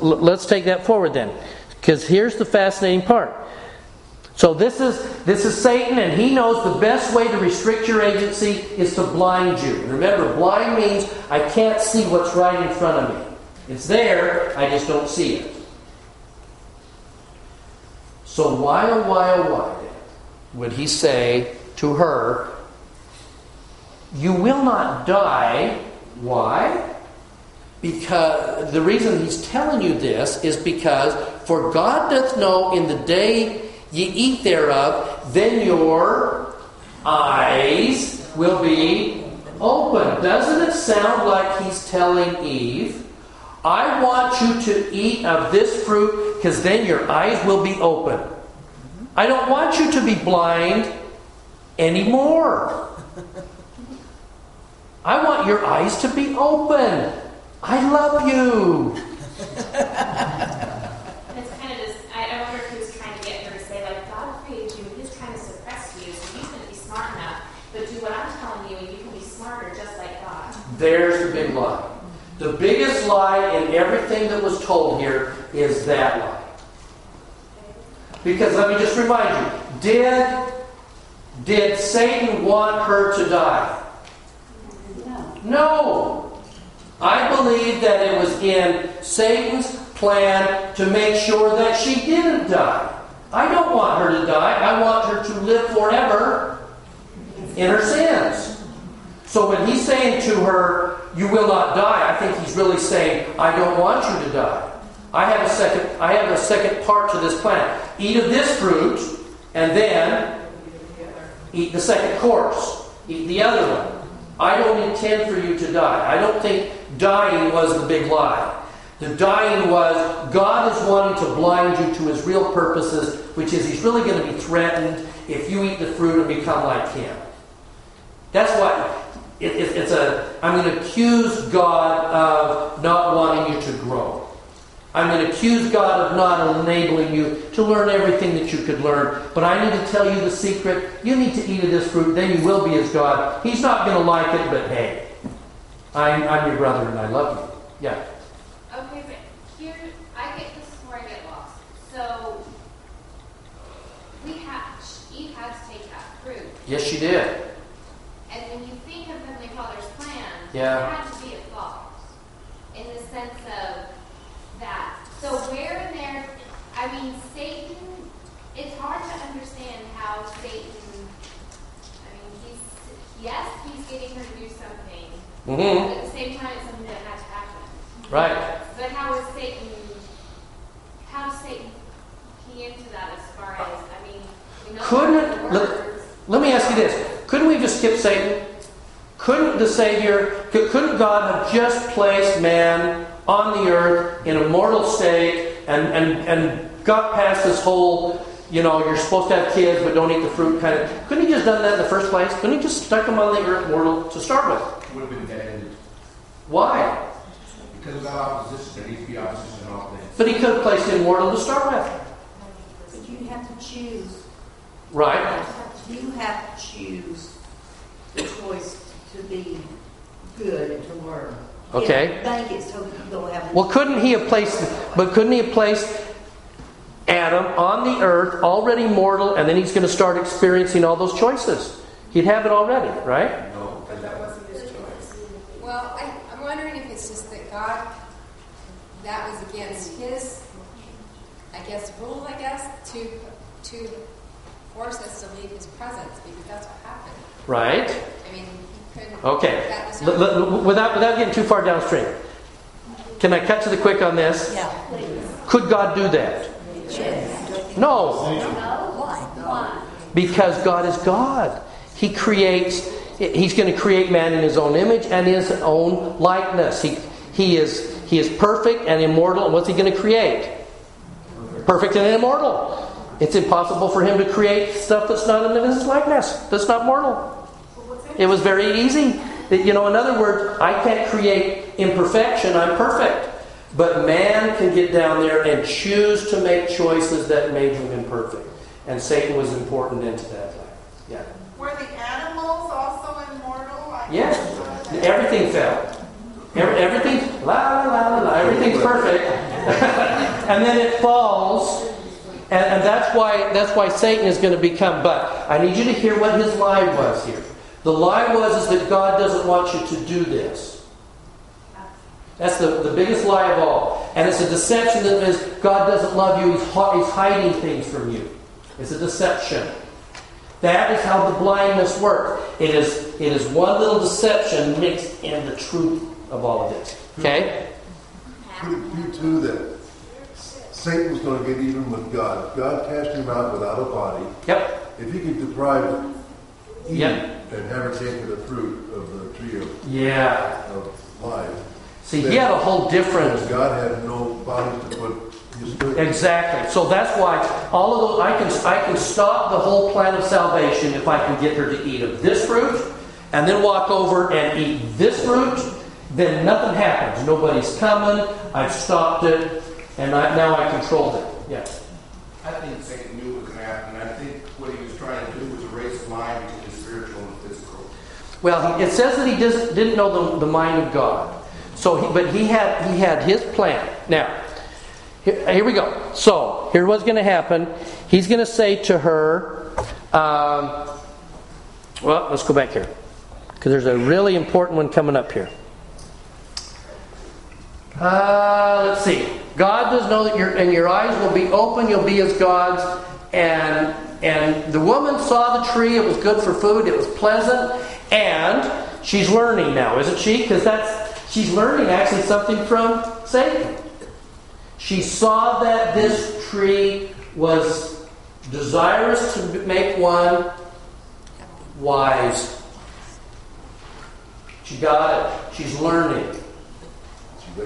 A: let's take that forward then. Because here's the fascinating part. So this is this is Satan, and he knows the best way to restrict your agency is to blind you. Remember, blind means I can't see what's right in front of me. It's there, I just don't see it. So why oh why oh why would he say to her, You will not die? Why? Because the reason he's telling you this is because for God doth know in the day ye eat thereof, then your eyes will be open. Doesn't it sound like he's telling Eve, I want you to eat of this fruit because then your eyes will be open. I don't want you to be blind anymore. I want your eyes to be open. I love you.
W: It's kind of just, I, I wonder if he was trying to get her to say, like, God created you, and he's trying to suppress you, so you couldn't be smart enough, but do what I'm telling you, and you can be smarter just like God.
A: There's the big lie. The biggest lie in everything that was told here is that lie. Because let me just remind you did, did Satan want her to die? No. I believe that it was in Satan's plan to make sure that she didn't die. I don't want her to die. I want her to live forever in her sins. So when he's saying to her, You will not die, I think he's really saying, I don't want you to die. I have a second I have a second part to this plan. Eat of this fruit, and then eat the second course. Eat the other one. I don't intend for you to die. I don't think dying was the big lie. The dying was God is wanting to blind you to his real purposes, which is he's really going to be threatened if you eat the fruit and become like him. That's what it, it, it's a. I'm going to accuse God of not wanting you to grow. I'm going to accuse God of not enabling you to learn everything that you could learn. But I need to tell you the secret. You need to eat of this fruit, then you will be as God. He's not going to like it, but hey, I'm, I'm your brother and I love you. Yeah.
M: Okay, but here, I get this is where I get lost. So, we have, Eve had to take that fruit.
A: Yes, she did.
M: And when you think of Heavenly Father's plan,
A: Yeah.
M: there had to be a thought in the sense of that. So where in there, I mean, Satan, it's hard to understand how Satan, I mean, he's, yes, he's getting her to do something.
A: Mhm.
M: But at the same time, it's something that had to happen.
A: Right.
M: But how is Satan, how does Satan key into that as far as, I mean, we know
A: Couldn't let,
M: words.
A: let me ask you this: Couldn't we just skip Satan? Couldn't the Savior? could- Couldn't God have just placed man on the earth in a mortal state and and and got past this whole? You know, you're supposed to have kids, but don't eat the fruit kind of. Couldn't he just done that in the first place? Couldn't he just stuck them on the earth mortal to start with?
O: Would have been dead-ended.
A: Why?
O: Because of that opposition, there needs to be opposition in all things.
A: But he could have placed him mortal to start with.
K: But you have to choose.
A: Right.
K: You have to choose the choice to be good and to learn.
A: Okay.
K: You Bank it so that you don't have.
A: Well, couldn't he have placed? But couldn't he have placed Adam on the earth, already mortal, and then he's going to start experiencing all those choices. He'd have it already, right?
U: No, because that wasn't his choice. Well, I, I'm wondering if it's just that God, that was against his, I guess, rule, I guess, to to force us to leave his presence because that's what happened.
A: Right.
U: I mean, he couldn't.
A: Okay. L- l- without, without getting too far downstream, can I cut to the quick on this?
R: Yeah.
A: Could God do that? Yes. No. Because God is God. He creates, He's going to create man in His own image and His own likeness. He, he, is, he is perfect and immortal. And what's He going to create? Perfect and immortal. It's impossible for Him to create stuff that's not in His likeness, that's not mortal. It was very easy. You know, in other words, I can't create imperfection, I'm perfect. But man can get down there and choose to make choices that made him imperfect. And Satan was important into that. Yeah.
T: Were the animals also immortal? Like
A: Yes. Everything fell. Every, everything, la la la la la, everything's perfect. and then it falls. And, and that's why that's why Satan is going to become. But I need you to hear what his lie was here. The lie was is that God doesn't want you to do this. That's the, the biggest lie of all. And it's a deception that is God doesn't love you, he's, he's hiding things from you. It's a deception. That is how the blindness works. It is, it is one little deception mixed in the truth of all of this. Okay?
P: Could it be too that Satan was going to get even with God? God cast him out without a body.
A: Yep.
P: If he could deprive Eve
A: Yep.
P: And have her taken the fruit of the tree of,
A: Yeah.
P: of life.
A: See, he had a whole different.
P: God had no body to put his spirit.
A: Exactly. So that's why all of those I can I can stop the whole plan of salvation if I can get her to eat of this fruit and then walk over and eat this fruit. Then nothing happens. Nobody's coming. I've stopped it, and I, now I control it. Yes.
O: I think Satan knew what was going to happen. I think what he was trying to do was erase the line between the spiritual and the physical.
A: Well, it says that he does, didn't know the, the mind of God. So, he, but he had he had his plan. Now, here, here we go. So, here's what's going to happen. He's going to say to her, um, well, let's go back here because there's a really important one coming up here. Uh, let's see. God does know that your and your eyes will be open. You'll be as gods. And and the woman saw the tree. It was good for food. It was pleasant. And she's learning now, isn't she? Because that's she's learning actually something from Satan. She saw that this tree was desirous to make one wise. She got it. She's learning.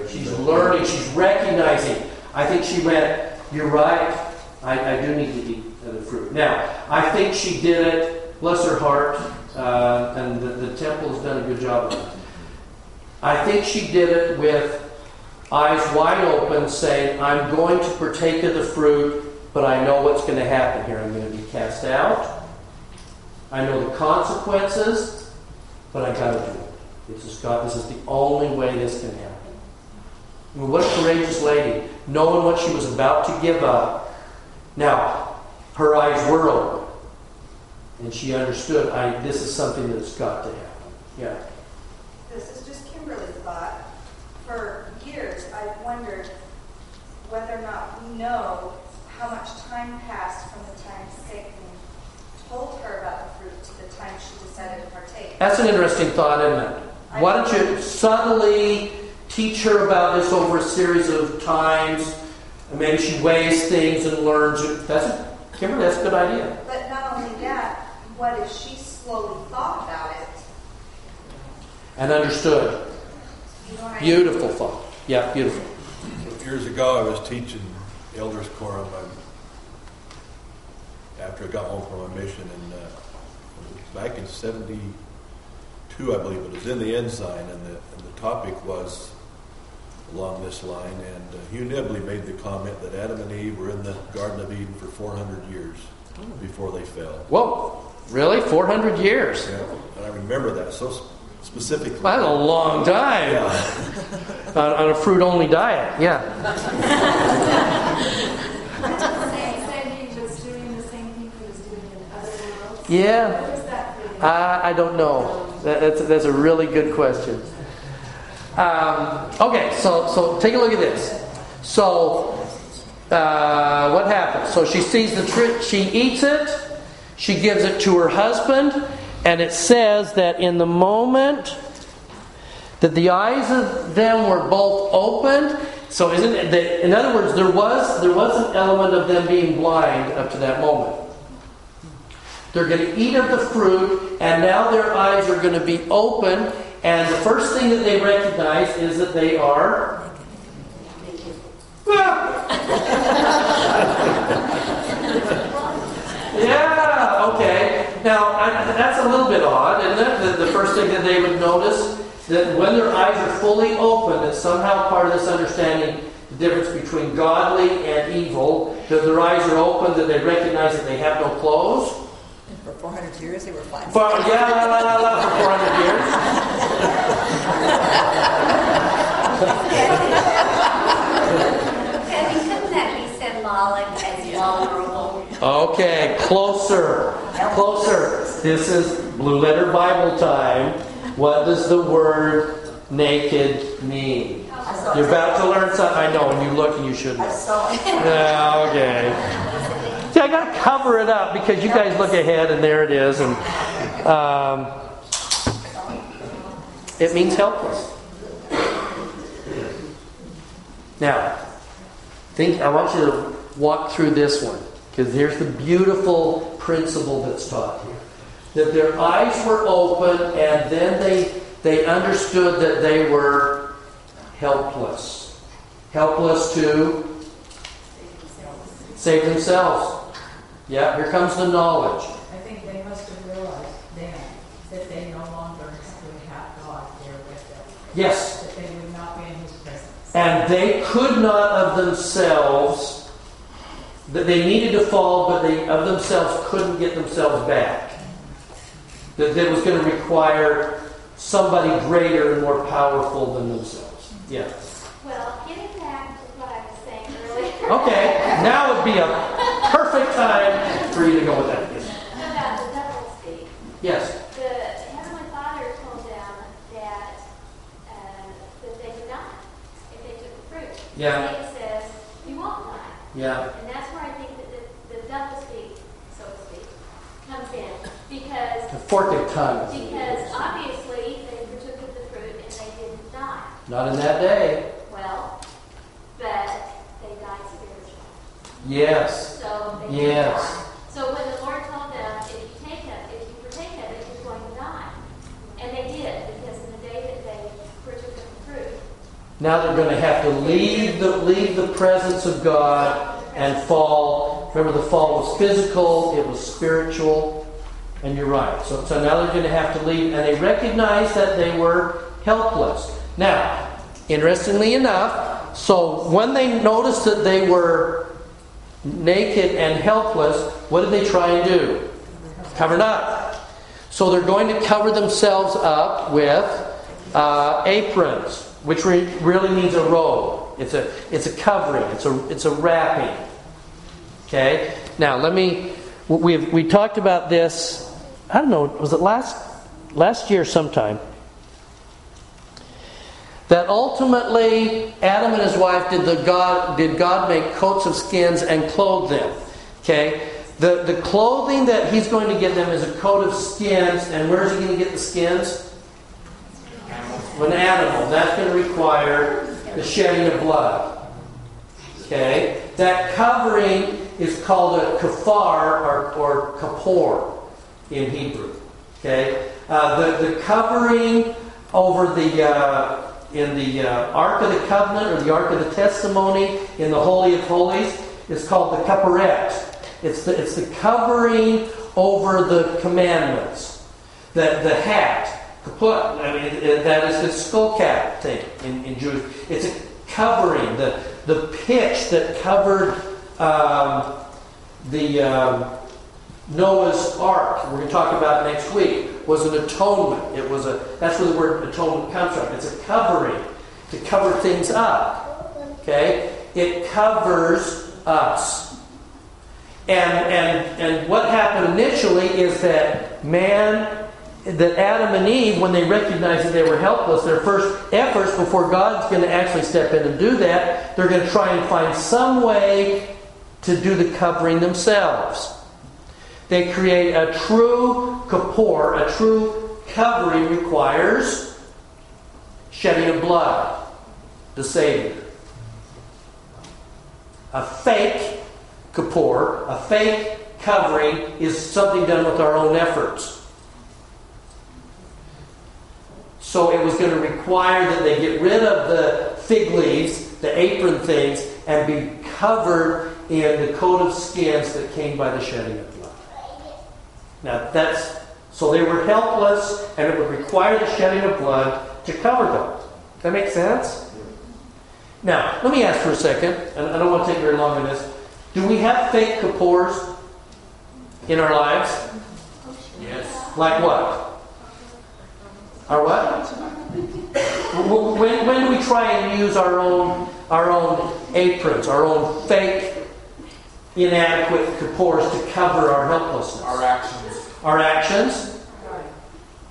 A: She's learning. She's recognizing. I think she went, You're right. I, I do need to eat the fruit. Now, I think she did it, bless her heart, uh, and the, the temple has done a good job of it. I think she did it with eyes wide open, saying, I'm going to partake of the fruit, but I know what's going to happen here. I'm going to be cast out. I know the consequences, but I got to do it. This is God. This is the only way this can happen. I mean, what a courageous lady, knowing what she was about to give up. Now, her eyes were open, and she understood. I this is something that's got to happen. Yeah.
F: This is just Kimberly's thought. For years, I've wondered whether or not we know how much time passed from the time Satan told her about the fruit to the time she decided to partake.
A: That's an interesting thought, isn't it? Why don't you subtly teach her about this over a series of times? And maybe she weighs things and learns. That's a, Kimberly, that's a good idea.
F: But not only that, what if she slowly thought about it?
A: And understood.
F: You know what I mean?
A: Beautiful thought. Yeah, beautiful.
X: Years ago, I was teaching elders quorum um, after I got home from my mission, and uh, back in '72, I believe. It was in the Ensign, and the, and the topic was along this line. And uh, Hugh Nibley made the comment that Adam and Eve were in the Garden of Eden for 400 years before they fell.
A: Whoa, Really? 400 years?
X: Yeah, and I remember that so specifically.
A: That's a long time.
X: Yeah.
A: on, on, a fruit only diet, yeah. yeah. Uh, I don't know. That's, that's a really good question. Um, okay, so, so take a look at this. So, uh, what happens? So she sees the tree, she eats it she gives it to her husband, and it says that in the moment that the eyes of them were both opened. So, isn't it? That, in other words, there was there was an element of them being blind up to that moment. They're going to eat of the fruit, and now their eyes are going to be open. And the first thing that they recognize is that they are. yeah, okay. Now, I, that's a little bit odd, isn't it? The, the first thing that they would notice that when their eyes are fully open, that somehow part of this understanding the difference between godly and evil, that their eyes are open, that they recognize that they have no clothes.
R: For 400 years, they were fine.
A: For, yeah, la, la, la, la, for 400 years.
Q: Kevin, couldn't that be symbolic as vulnerable?
A: Okay, closer, closer. This is Blue Letter Bible time. What does the word naked mean? You're about to learn something. I know, when you look and you shouldn't. Yeah, okay. See, I got to cover it up because you guys look ahead and there it is, and um, it means helpless. Now, think. I want you to walk through this one because here's the beautiful principle that's taught here that their eyes were open and then they, they understood that they were helpless. Helpless to save themselves. Yeah, here comes the knowledge.
K: I think they must have realized then that they no longer would have God there with them.
A: Yes.
K: That they would not be in His presence.
A: And they could not of themselves, that they needed to fall, but they of themselves couldn't get themselves back that it was going to require somebody greater and more powerful than themselves. Yeah.
D: Well, getting back to what I was saying earlier.
A: Okay, now would be a perfect time for you to go with that. Yes.
D: About the double speak.
A: Yes.
D: The Father told them that uh, that they would die if they took the fruit.
A: Yeah.
D: Satan says, you won't die.
A: Yeah.
D: And that's where I think that the, the double speak, so to speak, comes in. Because
A: The fork of tongues.
D: because obviously they partook of the fruit and they didn't die.
A: Not in that day.
D: Well, but they died spiritually.
A: Yes.
D: So they
A: Yes.
D: did die. So when the Lord told them, if you take it, if you partake of it, you're going to die. And they did, because in the day that they partook of the fruit,
A: Now they're going to have to leave the leave the presence of God and fall. Remember, the fall was physical; it was spiritual. And you're right. So, so now they're going to have to leave, and they recognize that they were helpless. Now, interestingly enough, so when they noticed that they were naked and helpless, what did they try and do? Covered up. So they're going to cover themselves up with uh, aprons, which re- really means a robe. It's a it's a covering. It's a it's a wrapping. Okay. Now let me. We we talked about this. I don't know. Was it last last year sometime? That ultimately Adam and his wife did the God did God make coats of skins and clothe them. Okay. The, the clothing that he's going to give them is a coat of skins, and where is he going to get the skins? An animal. That's going to require the shedding of blood. Okay? That covering is called a kafar or, or kapor in Hebrew. Okay? Uh, the, the covering over the uh, in the uh, Ark of the Covenant or the Ark of the Testimony in the Holy of Holies is called the kaparet. It's the, it's the covering over the commandments. The, the hat, kaput, I mean, it- that is the skull cap thing in, in Jewish. It's a covering, the, the pitch that covered um, the um, Noah's Ark, we're going to talk about next week, was an atonement. It was a, that's where the word atonement comes from. It's a covering to cover things up. Okay? It covers us. And, and, and what happened initially is that man, that Adam and Eve, when they recognized that they were helpless, their first efforts before God's going to actually step in and do that, they're going to try and find some way to do the covering themselves. They create a true kapor, a true covering requires shedding of blood, the Savior. A fake kapor, a fake covering, is something done with our own efforts. So it was going to require that they get rid of the fig leaves, the apron things, and be covered in the coat of skins that came by the shedding of blood. Now that's so they were helpless, and it would require the shedding of blood to cover them. Does that make sense? Now, let me ask for a second, and I don't want to take very long on this. Do we have fake kapors in our lives?
O: Oh, yes.
A: Like what? Our what? When, when do we try and use our own our own aprons, our own fake, inadequate kapors to cover our helplessness?
O: Our actions.
A: Our actions.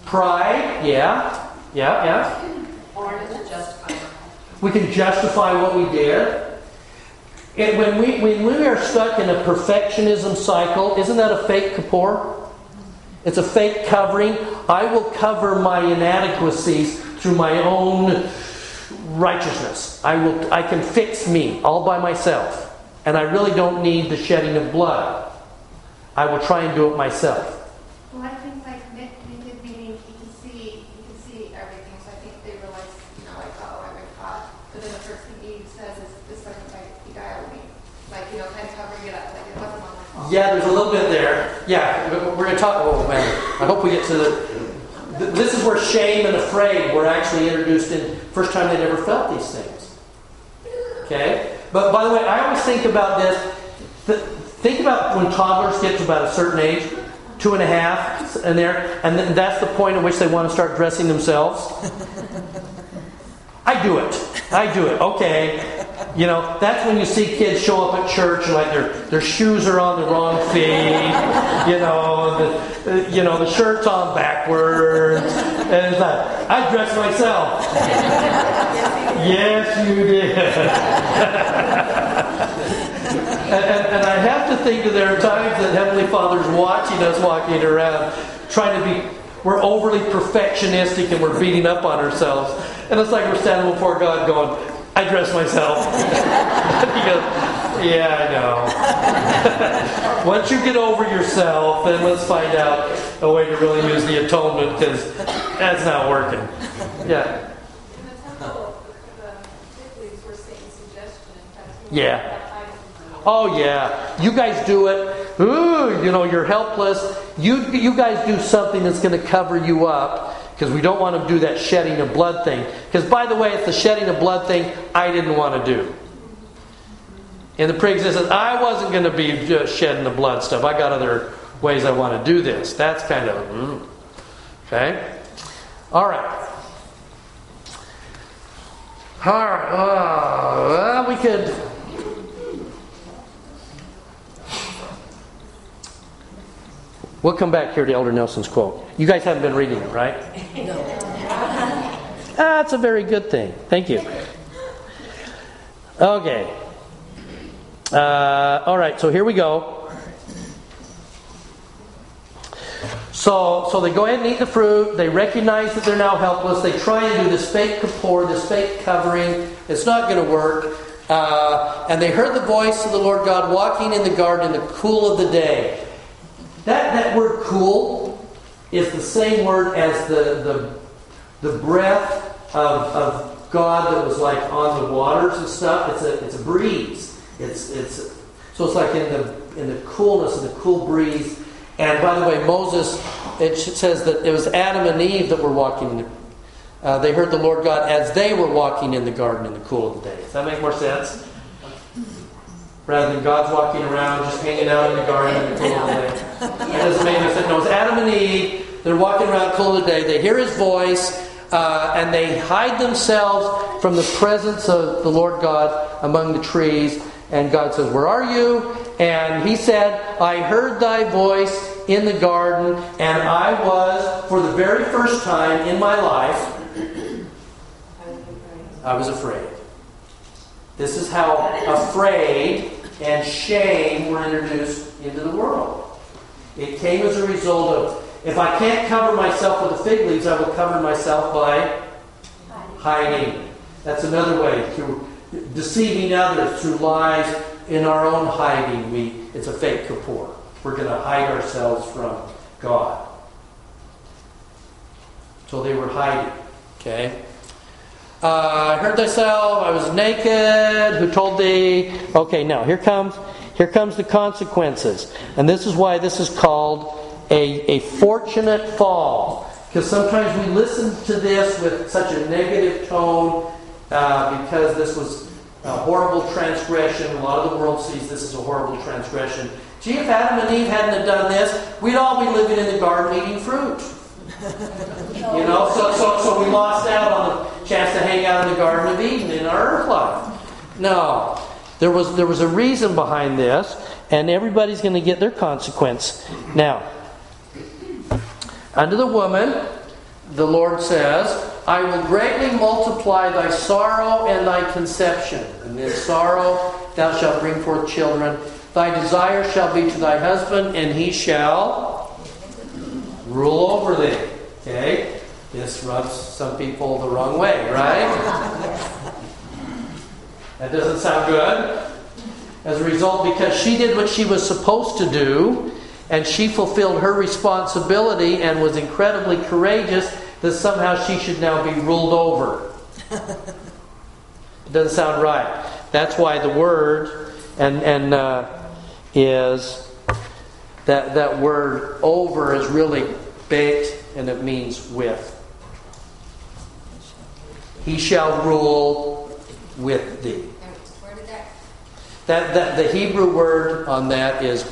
A: Pride. Yeah. Yeah. Yeah. Or We can justify what we did. And when we when we are stuck in a perfectionism cycle, isn't that a fake kapor? It's a fake covering. I will cover my inadequacies through my own righteousness. I will I can fix me all by myself. And I really don't need the shedding of blood. I will try and do it myself.
V: Well, I think like naked meaning you can see you can see everything. So I think they realize, you know, like, oh, I've been caught. But then the first thing says is, "This like beguile me," like you know, kind of covering it up, like it wasn't on my fault.
A: Yeah, there's a little bit. Yeah, we're going to talk. Oh man, I hope we get to the. This is where shame and afraid were actually introduced in first time they'd ever felt these things. Okay, but by the way, I always think about this. Think about when toddlers get to about a certain age, two and a half, and there, and that's the point at which they want to start dressing themselves. I do it. I do it. Okay. You know, that's when you see kids show up at church like their their shoes are on the wrong feet. You know, the you know the shirt's on backwards, and it's like I dressed myself. yes, you did. and, and, and I have to think that there are times that Heavenly Father's watching us walking around, trying to be. We're overly perfectionistic and we're beating up on ourselves. And it's like we're standing before God going, I dress myself. he goes, Yeah, I know. Once you get over yourself, then let's find out a way to really use the atonement because that's not working. Yeah. Yeah. Oh yeah. You guys do it. Ooh, you know, you're helpless. You you guys do something that's going to cover you up because we don't want to do that shedding of blood thing. Because by the way, it's the shedding of blood thing I didn't want to do. In the pre-existence, I wasn't going to be shedding the blood stuff. I got other ways I want to do this. That's kind of mm. okay. All right. All right. Oh, well, we could. We'll come back here to Elder Nelson's quote. You guys haven't been reading it, right?
K: No.
A: That's a very good thing. Thank you. Okay. Uh, all right, so here we go. So, so they go ahead and eat the fruit. They recognize that they're now helpless. They try and do this fake kapor, this fake covering. It's not going to work. Uh, and they heard the voice of the Lord God walking in the garden in the cool of the day. That, that word cool is the same word as the, the, the breath of, of God that was like on the waters and stuff. It's a, it's a breeze. It's, it's, so it's like in the, in the coolness of the cool breeze. And by the way, Moses, it says that it was Adam and Eve that were walking in the, uh, they heard the Lord God as they were walking in the garden in the cool of the day. Does that make more sense? Rather than God's walking around just hanging out in the garden in the cool of the day. It doesn't make any sense. No, it's Adam and Eve. They're walking around of the day. They hear his voice. Uh, and they hide themselves from the presence of the Lord God among the trees. And God says, Where are you? And he said, I heard thy voice in the garden, and I was, for the very first time in my life, I was afraid. This is how afraid and shame were introduced into the world. It came as a result of if I can't cover myself with the fig leaves, I will cover myself by hiding. That's another way through deceiving others through lies in our own hiding. We it's a fake Kippur. We're going to hide ourselves from God. So they were hiding. Okay. Uh, I heard thyself. I was naked. Who told thee? Okay. Now here comes here comes the consequences, and this is why this is called a, a fortunate fall. Because sometimes we listen to this with such a negative tone uh, because this was a horrible transgression. A lot of the world sees this as a horrible transgression. Gee, if Adam and Eve hadn't have done this, we'd all be living in the garden eating fruit. You know, so, so, so we lost out on the chance to hang out in the Garden of Eden in our earth life. No. There was, there was a reason behind this, and everybody's going to get their consequence. Now, unto the woman, the Lord says, I will greatly multiply thy sorrow and thy conception. And in sorrow thou shalt bring forth children. Thy desire shall be to thy husband, and he shall rule over them. Okay? This rubs some people the wrong way, right? That doesn't sound good. As a result, because she did what she was supposed to do, and she fulfilled her responsibility and was incredibly courageous, that somehow she should now be ruled over. it doesn't sound right. That's why the word and and uh, is that that word over is really baked and it means with. He shall rule with thee. That, that the Hebrew word on that is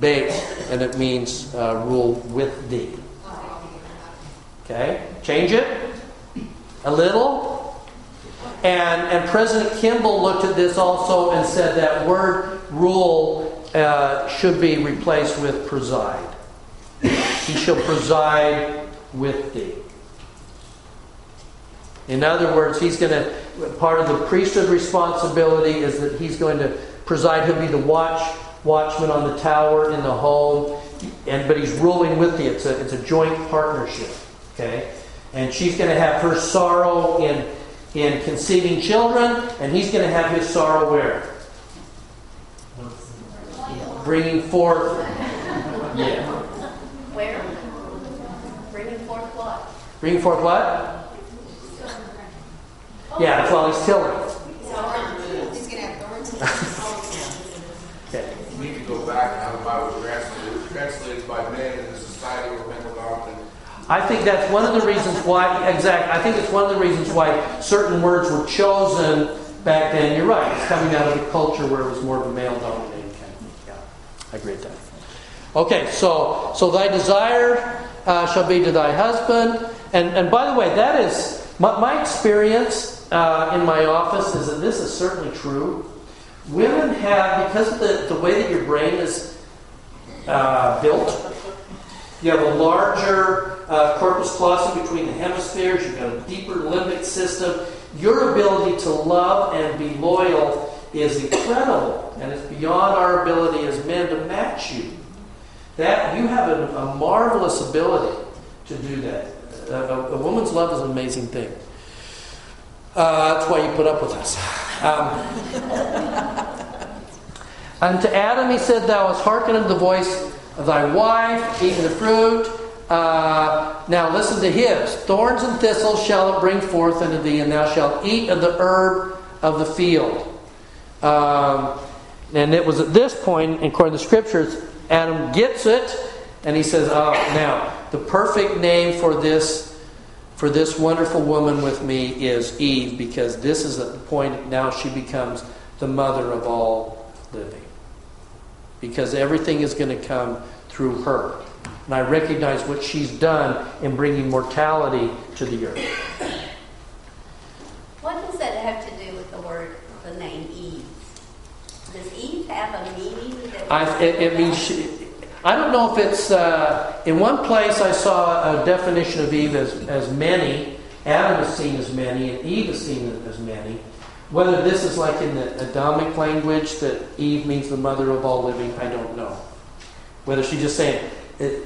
A: baked, and it means uh, rule with thee. Okay, change it a little. And and President Kimball looked at this also and said that word rule uh, should be replaced with preside. He shall preside with thee. In other words, he's going to, part of the priesthood responsibility is that he's going to preside. He'll be the watch, watchman on the tower in the home, and but he's ruling with thee. It's a, it's a joint partnership. Okay? And she's going to have her sorrow in, in conceiving children, and he's going to have his sorrow where? Bringing forth. Yeah.
Q: Where? Bringing forth what?
A: Bringing forth what? Yeah, that's while he's tilling.
U: He's going to have thorns.
A: Okay.
O: We need to go back to how the Bible was translated. It was translated by men in the society where men were doctrine.
A: I think that's one of the reasons why, exactly, I think it's one of the reasons why certain words were chosen back then. You're right. It's coming out of a culture where it was more of a male dominated kind of thing. Yeah, I agree with that. Okay, so so thy desire uh, shall be to thy husband. And, and by the way, that is my, my experience uh, in my office is that this is certainly true. Women have, because of the, the way that your brain is uh, built, you have a larger uh, corpus callosum between the hemispheres, you've got a deeper limbic system. Your ability to love and be loyal is incredible, and it's beyond our ability as men to match you. That you have a, a marvelous ability to do that. A, a, woman's love is an amazing thing. Uh, that's why you put up with us. Um, unto Adam he said, Thou hast hearkened unto the voice of thy wife, eaten the fruit. Uh, now listen to his. Thorns and thistles shall it bring forth unto thee, and thou shalt eat of the herb of the field. Um, and it was at this point, according to the scriptures, Adam gets it, and he says, "Oh, now the perfect name for this for this wonderful woman with me is Eve, because this is at the point now she becomes the mother of all living, because everything is going to come through her." And I recognize what she's done in bringing mortality to the earth.
Q: What does that have to do with the word, the name Eve? Does Eve have a meaning that
A: I, it, it means she, I don't know if it's uh, in one place I saw a definition of Eve as, as many. Adam is seen as many, and Eve is seen as many. Whether this is like in the Adamic language that Eve means the mother of all living, I don't know. Whether she's just saying, it,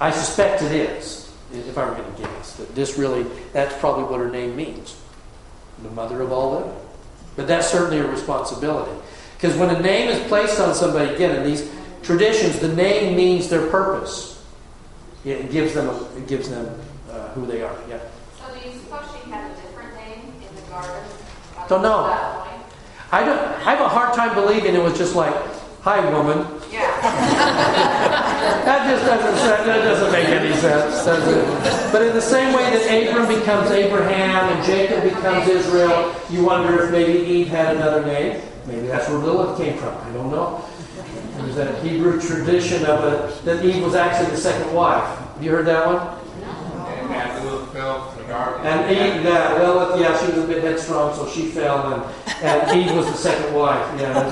A: I suspect it is, if I were going to guess, that this really, that's probably what her name means the mother of all living. But that's certainly a responsibility. Because when a name is placed on somebody, again, in these traditions, the name means their purpose. It gives them, it gives them uh, who they are. Yeah.
M: So do you suppose she had a different name in the garden?
A: Don't know. I don't. I have a hard time believing it was just like, "Hi, woman."
M: Yeah.
A: that just doesn't. That doesn't make any sense, does it? But in the same way that Abram becomes Abraham and Jacob becomes Israel, you wonder if maybe Eve had another name. Maybe that's where Lilith came from. I don't know. There's that Hebrew tradition of a, that Eve was actually the second wife. Have you heard that one?
O: And
A: Eve, yeah, Lilith, yeah, she was a bit headstrong, so she fell, and, and Eve was the second wife. Yeah,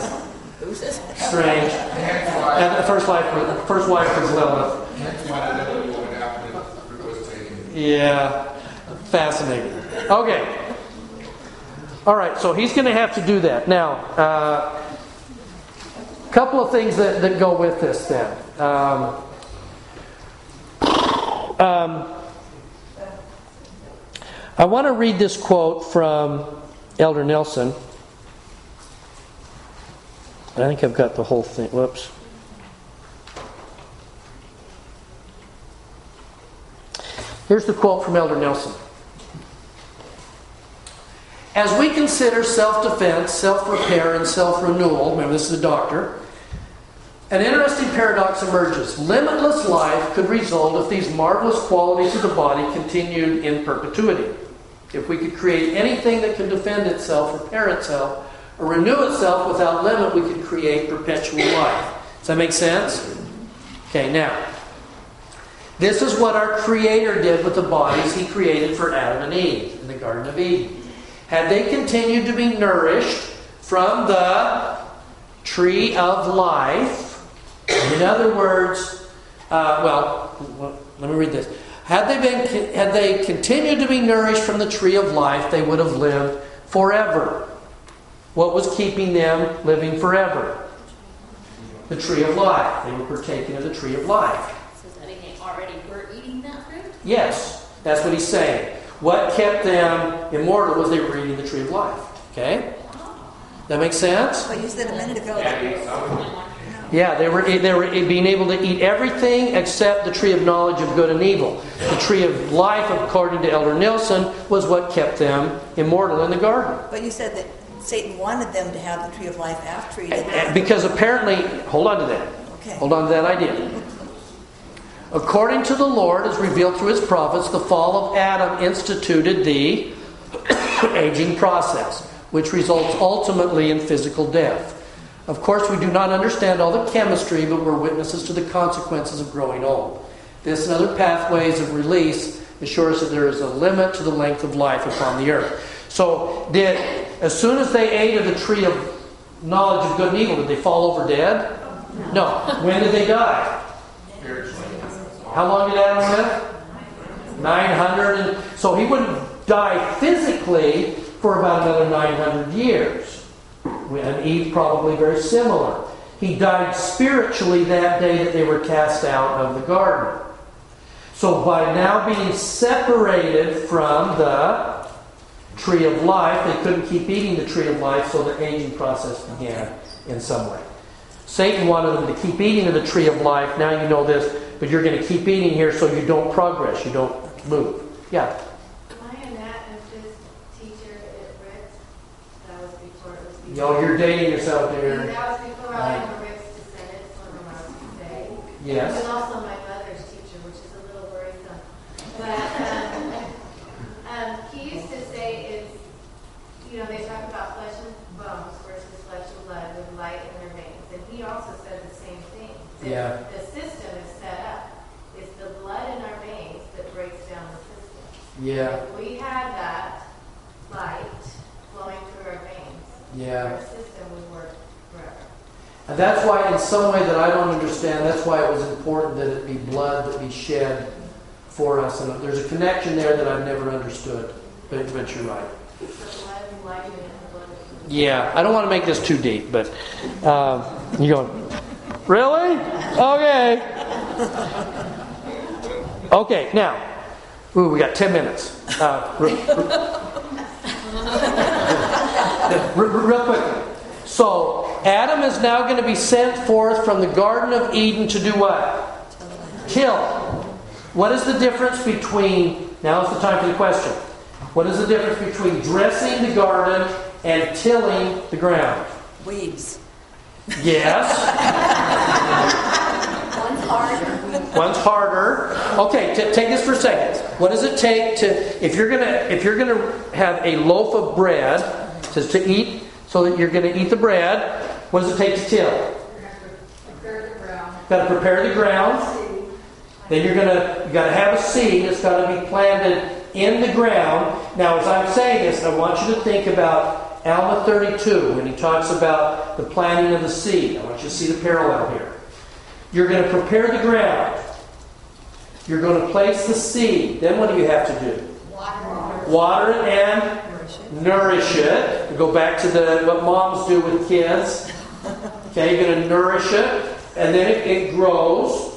A: strange. And the first wife, first wife was Lilith. Yeah, fascinating. Okay. All right, so he's going to have to do that. Now, uh, a couple of things that, that go with this then. Um, um, I want to read this quote from Elder Nelson. I think I've got the whole thing. Whoops. Here's the quote from Elder Nelson. As we consider self defense, self repair, and self renewal, remember this is a doctor, an interesting paradox emerges. Limitless life could result if these marvelous qualities of the body continued in perpetuity. If we could create anything that can defend itself, repair itself, or renew itself without limit, we could create perpetual life. Does that make sense? Okay, now, this is what our Creator did with the bodies He created for Adam and Eve in the Garden of Eden. Had they continued to be nourished from the tree of life, in other words, uh, well, let me read this. Had they been, had they continued to be nourished from the tree of life, they would have lived forever. What was keeping them living forever? The tree of life. They were partaking of the tree of life.
M: So does that mean they already were eating that fruit?
A: Yes, that's what he's saying. What kept them immortal was they were eating the tree of life. Okay? That makes sense?
R: But you said a minute ago.
A: Yeah, they were, eh, they were eh, being able to eat everything except the tree of knowledge of good and evil. The tree of life, according to Elder Nelson, was what kept them immortal in the garden.
R: But you said that Satan wanted them to have the tree of life after he did eh, that.
A: Because apparently, hold on to that.
R: Okay.
A: Hold on to that idea. According to the Lord, as revealed through his prophets, the fall of Adam instituted the aging process, which results ultimately in physical death. Of course, we do not understand all the chemistry, but we're witnesses to the consequences of growing old. This and other pathways of release assure us that there is a limit to the length of life upon the earth. So, did as soon as they ate of the tree of knowledge of good and evil, did they fall over dead? No. When did they die? Spiritually. How long did Adam live? 900. And, so he wouldn't die physically for about another 900 years. And Eve probably very similar. He died spiritually that day that they were cast out of the garden. So by now being separated from the tree of life, they couldn't keep eating the tree of life, so the aging process began in some way. Satan wanted them to keep eating of the tree of life. Now you know this, but you're going to keep eating here so you don't progress, you don't move. Yeah.
V: I am that as teacher at Ricks. That was before it was. Before.
A: Yo, you're dating yourself there.
V: And that was before I am a Ricks descendant, so when I was today.
A: Yes.
V: And also my mother's teacher, which is a little worrisome. But um, um, he used to say is, you know, they talk about flesh and bones versus flesh and blood with light in their veins, and he also said the same thing.
A: Yeah.
V: The system is set up. It's the blood in our veins that breaks down the system.
A: Yeah.
V: If we had that light flowing through our veins,
A: Yeah.
V: our system would work forever.
A: And that's why, in some way that I don't understand, that's why it was important that it be blood that be shed for us. And there's a connection there that I've never understood. But, but you're right. Yeah, I don't want to make this too deep, but um, you going, really? Okay. Okay, now, ooh, we got 10 minutes. Uh, real quickly. So, Adam is now going to be sent forth from the Garden of Eden to do what? Till. What is the difference between, now is the time for the question. What is the difference between dressing the garden and tilling the ground?
R: Weeds.
A: Yes.
Q: One's harder.
A: One's harder. Okay, t- take this for a second. What does it take to if you're gonna if you're gonna have a loaf of bread to, to eat so that you're gonna eat the bread? What does it take to till? Got to prepare the ground. Then you're gonna you got to have a seed. It's got to be planted in the ground. Now, as I'm saying this, I want you to think about Alma 32 when he talks about the planting of the seed. I want you to see the parallel here. You're going to prepare the ground. You're going to place the seed. Then what do you have to do? Water, Water it and nourish it. go back to the what moms do with kids. Okay, you're going to nourish it, and then it, it grows.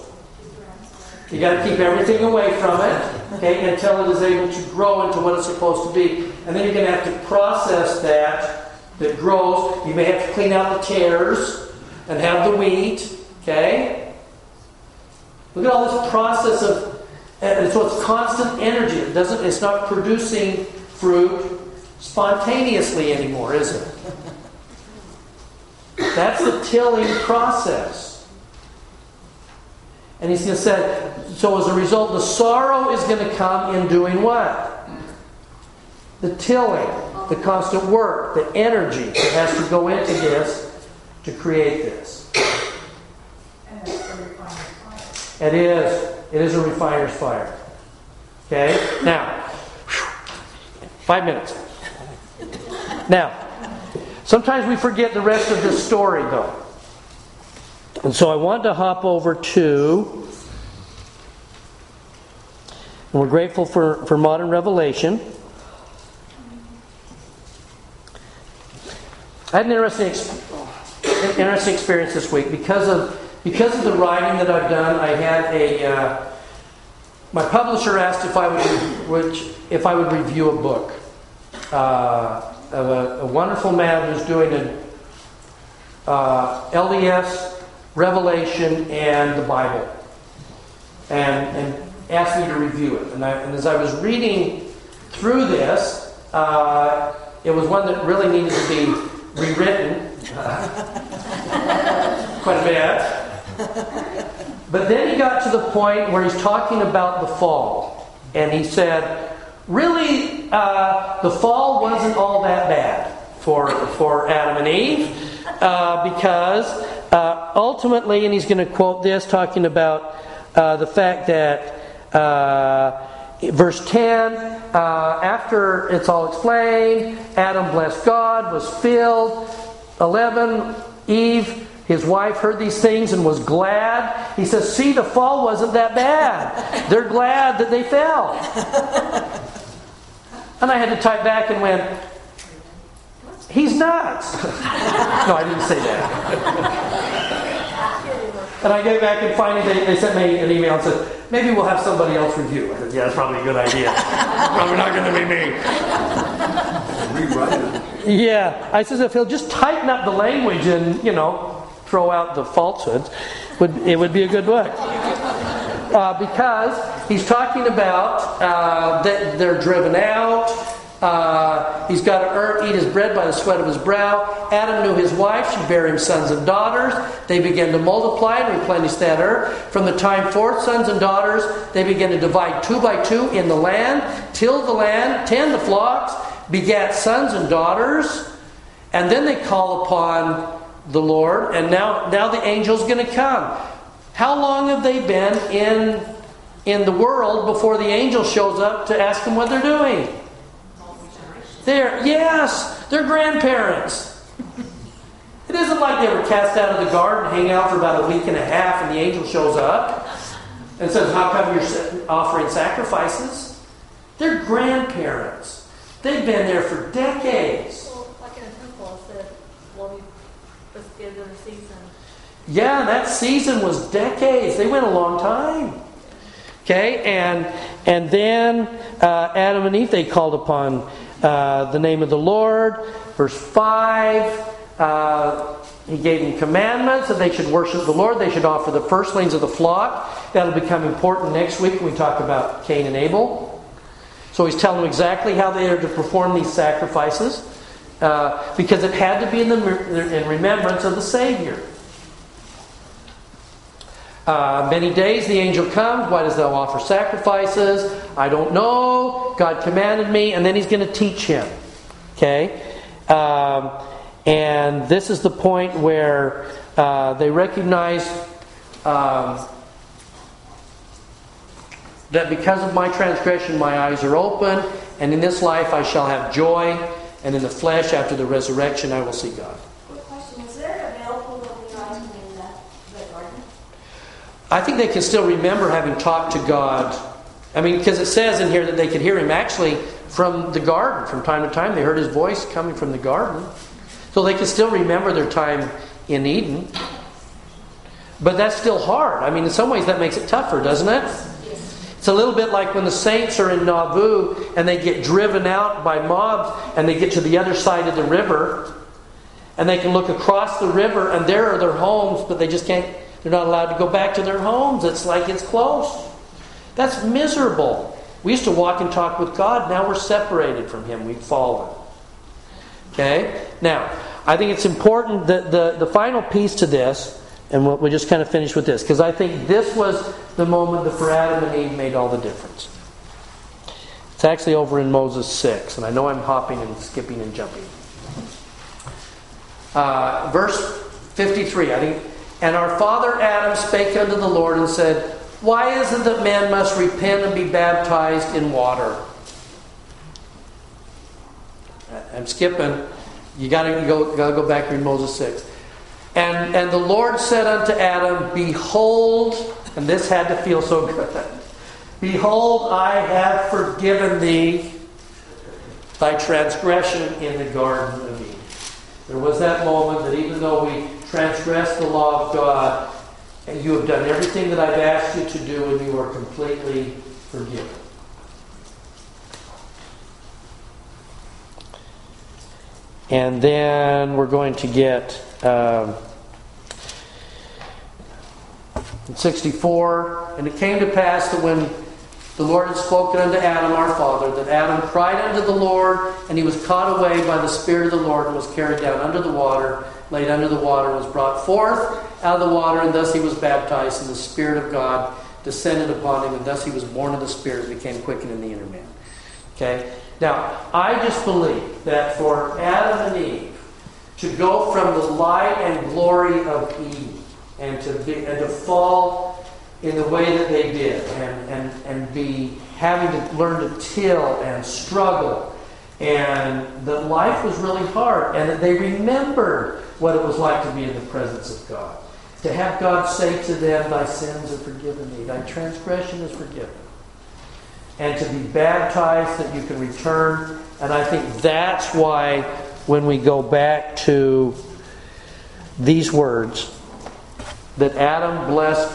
A: You got to keep everything away from it, okay, until it is able to grow into what it's supposed to be. And then you're going to have to process that that grows. You may have to clean out the tares and have the wheat, okay? Look at all this process of, and so it's constant energy. It doesn't. It's not producing fruit spontaneously anymore, is it? That's the tilling process. And he's going to say, so as a result, the sorrow is going to come in doing what? The tilling, the constant work, the energy that has to go into this to create this. It is. It is a refiner's fire. Okay? Now, five minutes. Now, sometimes we forget the rest of this story, though. And so I want to hop over to, and we're grateful for, for modern revelation. I had an interesting, interesting experience this week because of because of the writing that I've done. I had a uh, my publisher asked if I would which if I would review a book uh, of a, a, wonderful man who's doing an uh, LDS Revelation, and the Bible, and, and asked me to review it. And, I, and as I was reading through this, uh, it was one that really needed to be rewritten quite a bit. But then he got to the point where he's talking about the fall. And he said, really, uh, the fall wasn't all that bad for, for Adam and Eve uh, because uh, ultimately, and he's going to quote this, talking about uh, the fact that uh, verse 10 uh, after it's all explained, Adam blessed God, was filled. 11, Eve, his wife, heard these things and was glad. He says, See, the fall wasn't that bad. They're glad that they fell. And I had to type back and went, He's nuts. no, I didn't say that. and I get back and finally they, they sent me an email and said, maybe we'll have somebody else review. I said, yeah, that's probably a good idea. probably not going to be me. Rewrite it. Yeah. I said, if he'll just tighten up the language and, you know, throw out the falsehoods, would, it would be a good book. Uh, because he's talking about uh, that they're driven out, uh, he's got to earn, eat his bread by the sweat of his brow. Adam knew his wife. She bare him sons and daughters. They began to multiply and replenish that earth. From the time forth, sons and daughters, they began to divide two by two in the land, till the land, tend the flocks, begat sons and daughters. And then they call upon the Lord, and now, now the angel's going to come. How long have they been in, in the world before the angel shows up to ask them what they're doing? They're, yes, they're grandparents. It isn't like they were cast out of the garden, hang out for about a week and a half, and the angel shows up and says, How come you're offering sacrifices? They're grandparents. They've been there for decades.
Y: Well, like in a temple, it said, well, let's give them a season.
A: Yeah, that season was decades. They went a long time. Okay, and and then uh, Adam and Eve they called upon uh, the name of the Lord. Verse five. Uh, he gave them commandments that they should worship the Lord. They should offer the firstlings of the flock. That'll become important next week when we talk about Cain and Abel. So he's telling them exactly how they are to perform these sacrifices uh, because it had to be in, the, in remembrance of the Savior. Uh, many days the angel comes. Why does thou offer sacrifices? I don't know. God commanded me, and then he's going to teach him. Okay? Um, and this is the point where uh, they recognize um, that because of my transgression, my eyes are open, and in this life I shall have joy, and in the flesh, after the resurrection, I will see God. I think they can still remember having talked to God. I mean, because it says in here that they could hear him actually from the garden. From time to time, they heard his voice coming from the garden. So they can still remember their time in Eden. But that's still hard. I mean, in some ways, that makes it tougher, doesn't it? It's a little bit like when the saints are in Nauvoo and they get driven out by mobs and they get to the other side of the river and they can look across the river and there are their homes, but they just can't they're not allowed to go back to their homes. It's like it's close. That's miserable. We used to walk and talk with God. Now we're separated from Him. We've fallen. Okay? Now, I think it's important that the, the final piece to this, and we'll, we'll just kind of finish with this, because I think this was the moment that for Adam and Eve made all the difference. It's actually over in Moses 6, and I know I'm hopping and skipping and jumping. Uh, verse 53, I think and our father Adam spake unto the Lord and said, Why is it that man must repent and be baptized in water? I'm skipping. You got to go, gotta go back in Moses 6. And, and the Lord said unto Adam, Behold, and this had to feel so good. Behold, I have forgiven thee thy transgression in the Garden of Eden. There was that moment that even though we transgressed the law of God, and you have done everything that I've asked you to do, and you are completely forgiven. And then we're going to get um, 64. And it came to pass that when the Lord had spoken unto Adam, our father, that Adam cried unto the Lord, and he was caught away by the Spirit of the Lord, and was carried down under the water laid under the water, was brought forth out of the water, and thus he was baptized, and the Spirit of God descended upon him, and thus he was born of the Spirit and became quickened in the inner man. Okay? Now, I just believe that for Adam and Eve to go from the light and glory of Eve and to, be, and to fall in the way that they did and, and, and be having to learn to till and struggle and that life was really hard and that they remembered what it was like to be in the presence of God. To have God say to them, Thy sins are forgiven thee, thy transgression is forgiven. And to be baptized that you can return. And I think that's why when we go back to these words that Adam blessed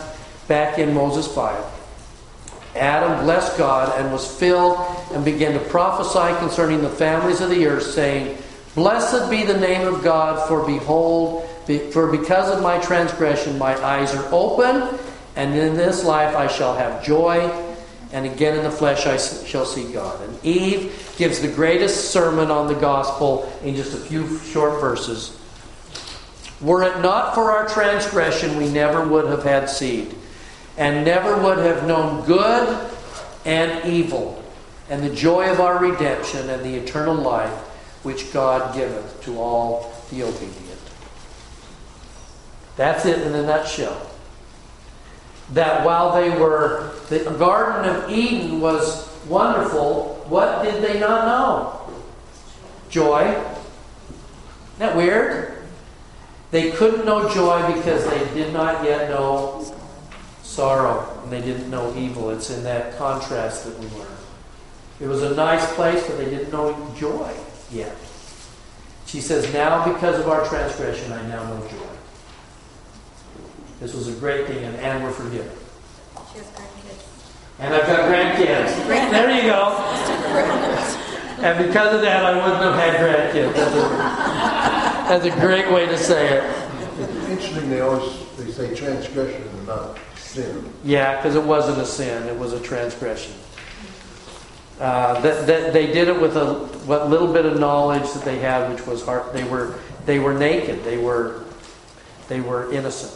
A: back in Moses 5. Adam blessed God and was filled and began to prophesy concerning the families of the earth, saying, Blessed be the name of God, for behold, for because of my transgression my eyes are open, and in this life I shall have joy, and again in the flesh I shall see God. And Eve gives the greatest sermon on the gospel in just a few short verses. Were it not for our transgression, we never would have had seed, and never would have known good and evil, and the joy of our redemption and the eternal life which God giveth to all the obedient. That's it in a nutshell. That while they were, the Garden of Eden was wonderful, what did they not know? Joy. Isn't that weird? They couldn't know joy because they did not yet know sorrow and they didn't know evil. It's in that contrast that we learn. It was a nice place, but they didn't know joy yet. She says, Now because of our transgression, I now know joy. This was a great thing, and, and we're forgiven.
R: She has grandkids.
A: And I've got grandkids. There you go. And because of that, I wouldn't have had grandkids. That's a, that's a great way to say it.
P: Interesting, they always, they say transgression and not sin.
A: Yeah, because it wasn't a sin, it was a transgression. Uh, that, that they did it with a what little bit of knowledge that they had, which was hard. They were they were naked. They were they were innocent.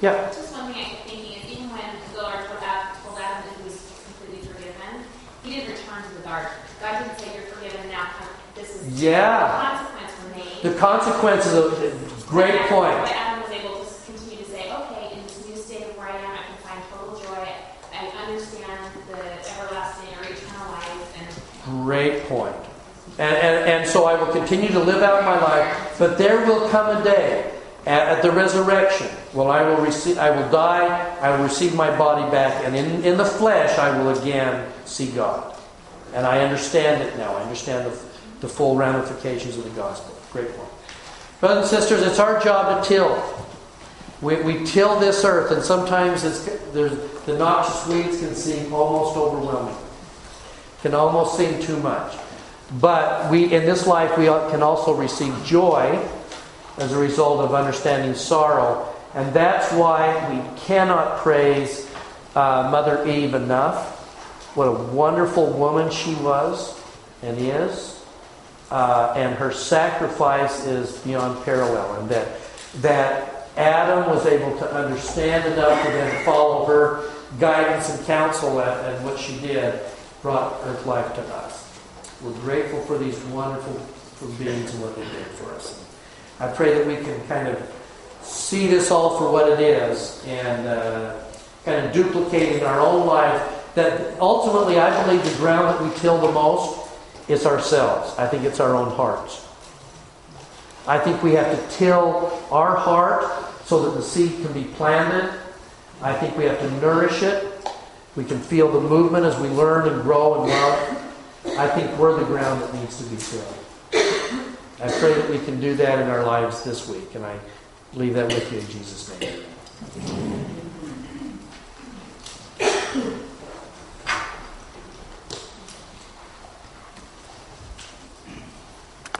A: Yeah.
W: Just one thing I kept thinking is even when the Lord told Adam, told Adam that he was completely forgiven, he didn't return to the garden. God didn't say you're forgiven now. This is
A: Yeah.
W: The consequence were made.
A: The consequences of great
W: And
A: point.
W: that's why Adam was able to continue to say, okay, in this new state of where I am, I can find total joy. I understand the everlasting or eternal life, and
A: Great point. And, and, and so I will continue to live out my life, but there will come a day at, at the resurrection when I will receive, I will die, I will receive my body back, and in, in the flesh I will again see God. And I understand it now. I understand the, the full ramifications of the gospel. Great point. Brothers and sisters, it's our job to till. We, we till this earth, and sometimes it's, the noxious weeds can seem almost overwhelming can almost seem too much. But we, in this life, we can also receive joy as a result of understanding sorrow. And that's why we cannot praise uh, Mother Eve enough. What a wonderful woman she was and is. Uh, and her sacrifice is beyond parallel. And that, that Adam was able to understand enough to then follow her guidance and counsel and, and what she did brought earth life to us. We're grateful for these wonderful beings and what they did for us. I pray that we can kind of see this all for what it is and uh, kind of duplicate in our own life. That ultimately, I believe the ground that we till the most is ourselves. I think it's our own hearts. I think we have to till our heart so that the seed can be planted. I think we have to nourish it. We can feel the movement as we learn and grow and love. I think we're the ground that needs to be tilled. I pray that we can do that in our lives this week, and I leave that with you in Jesus' name.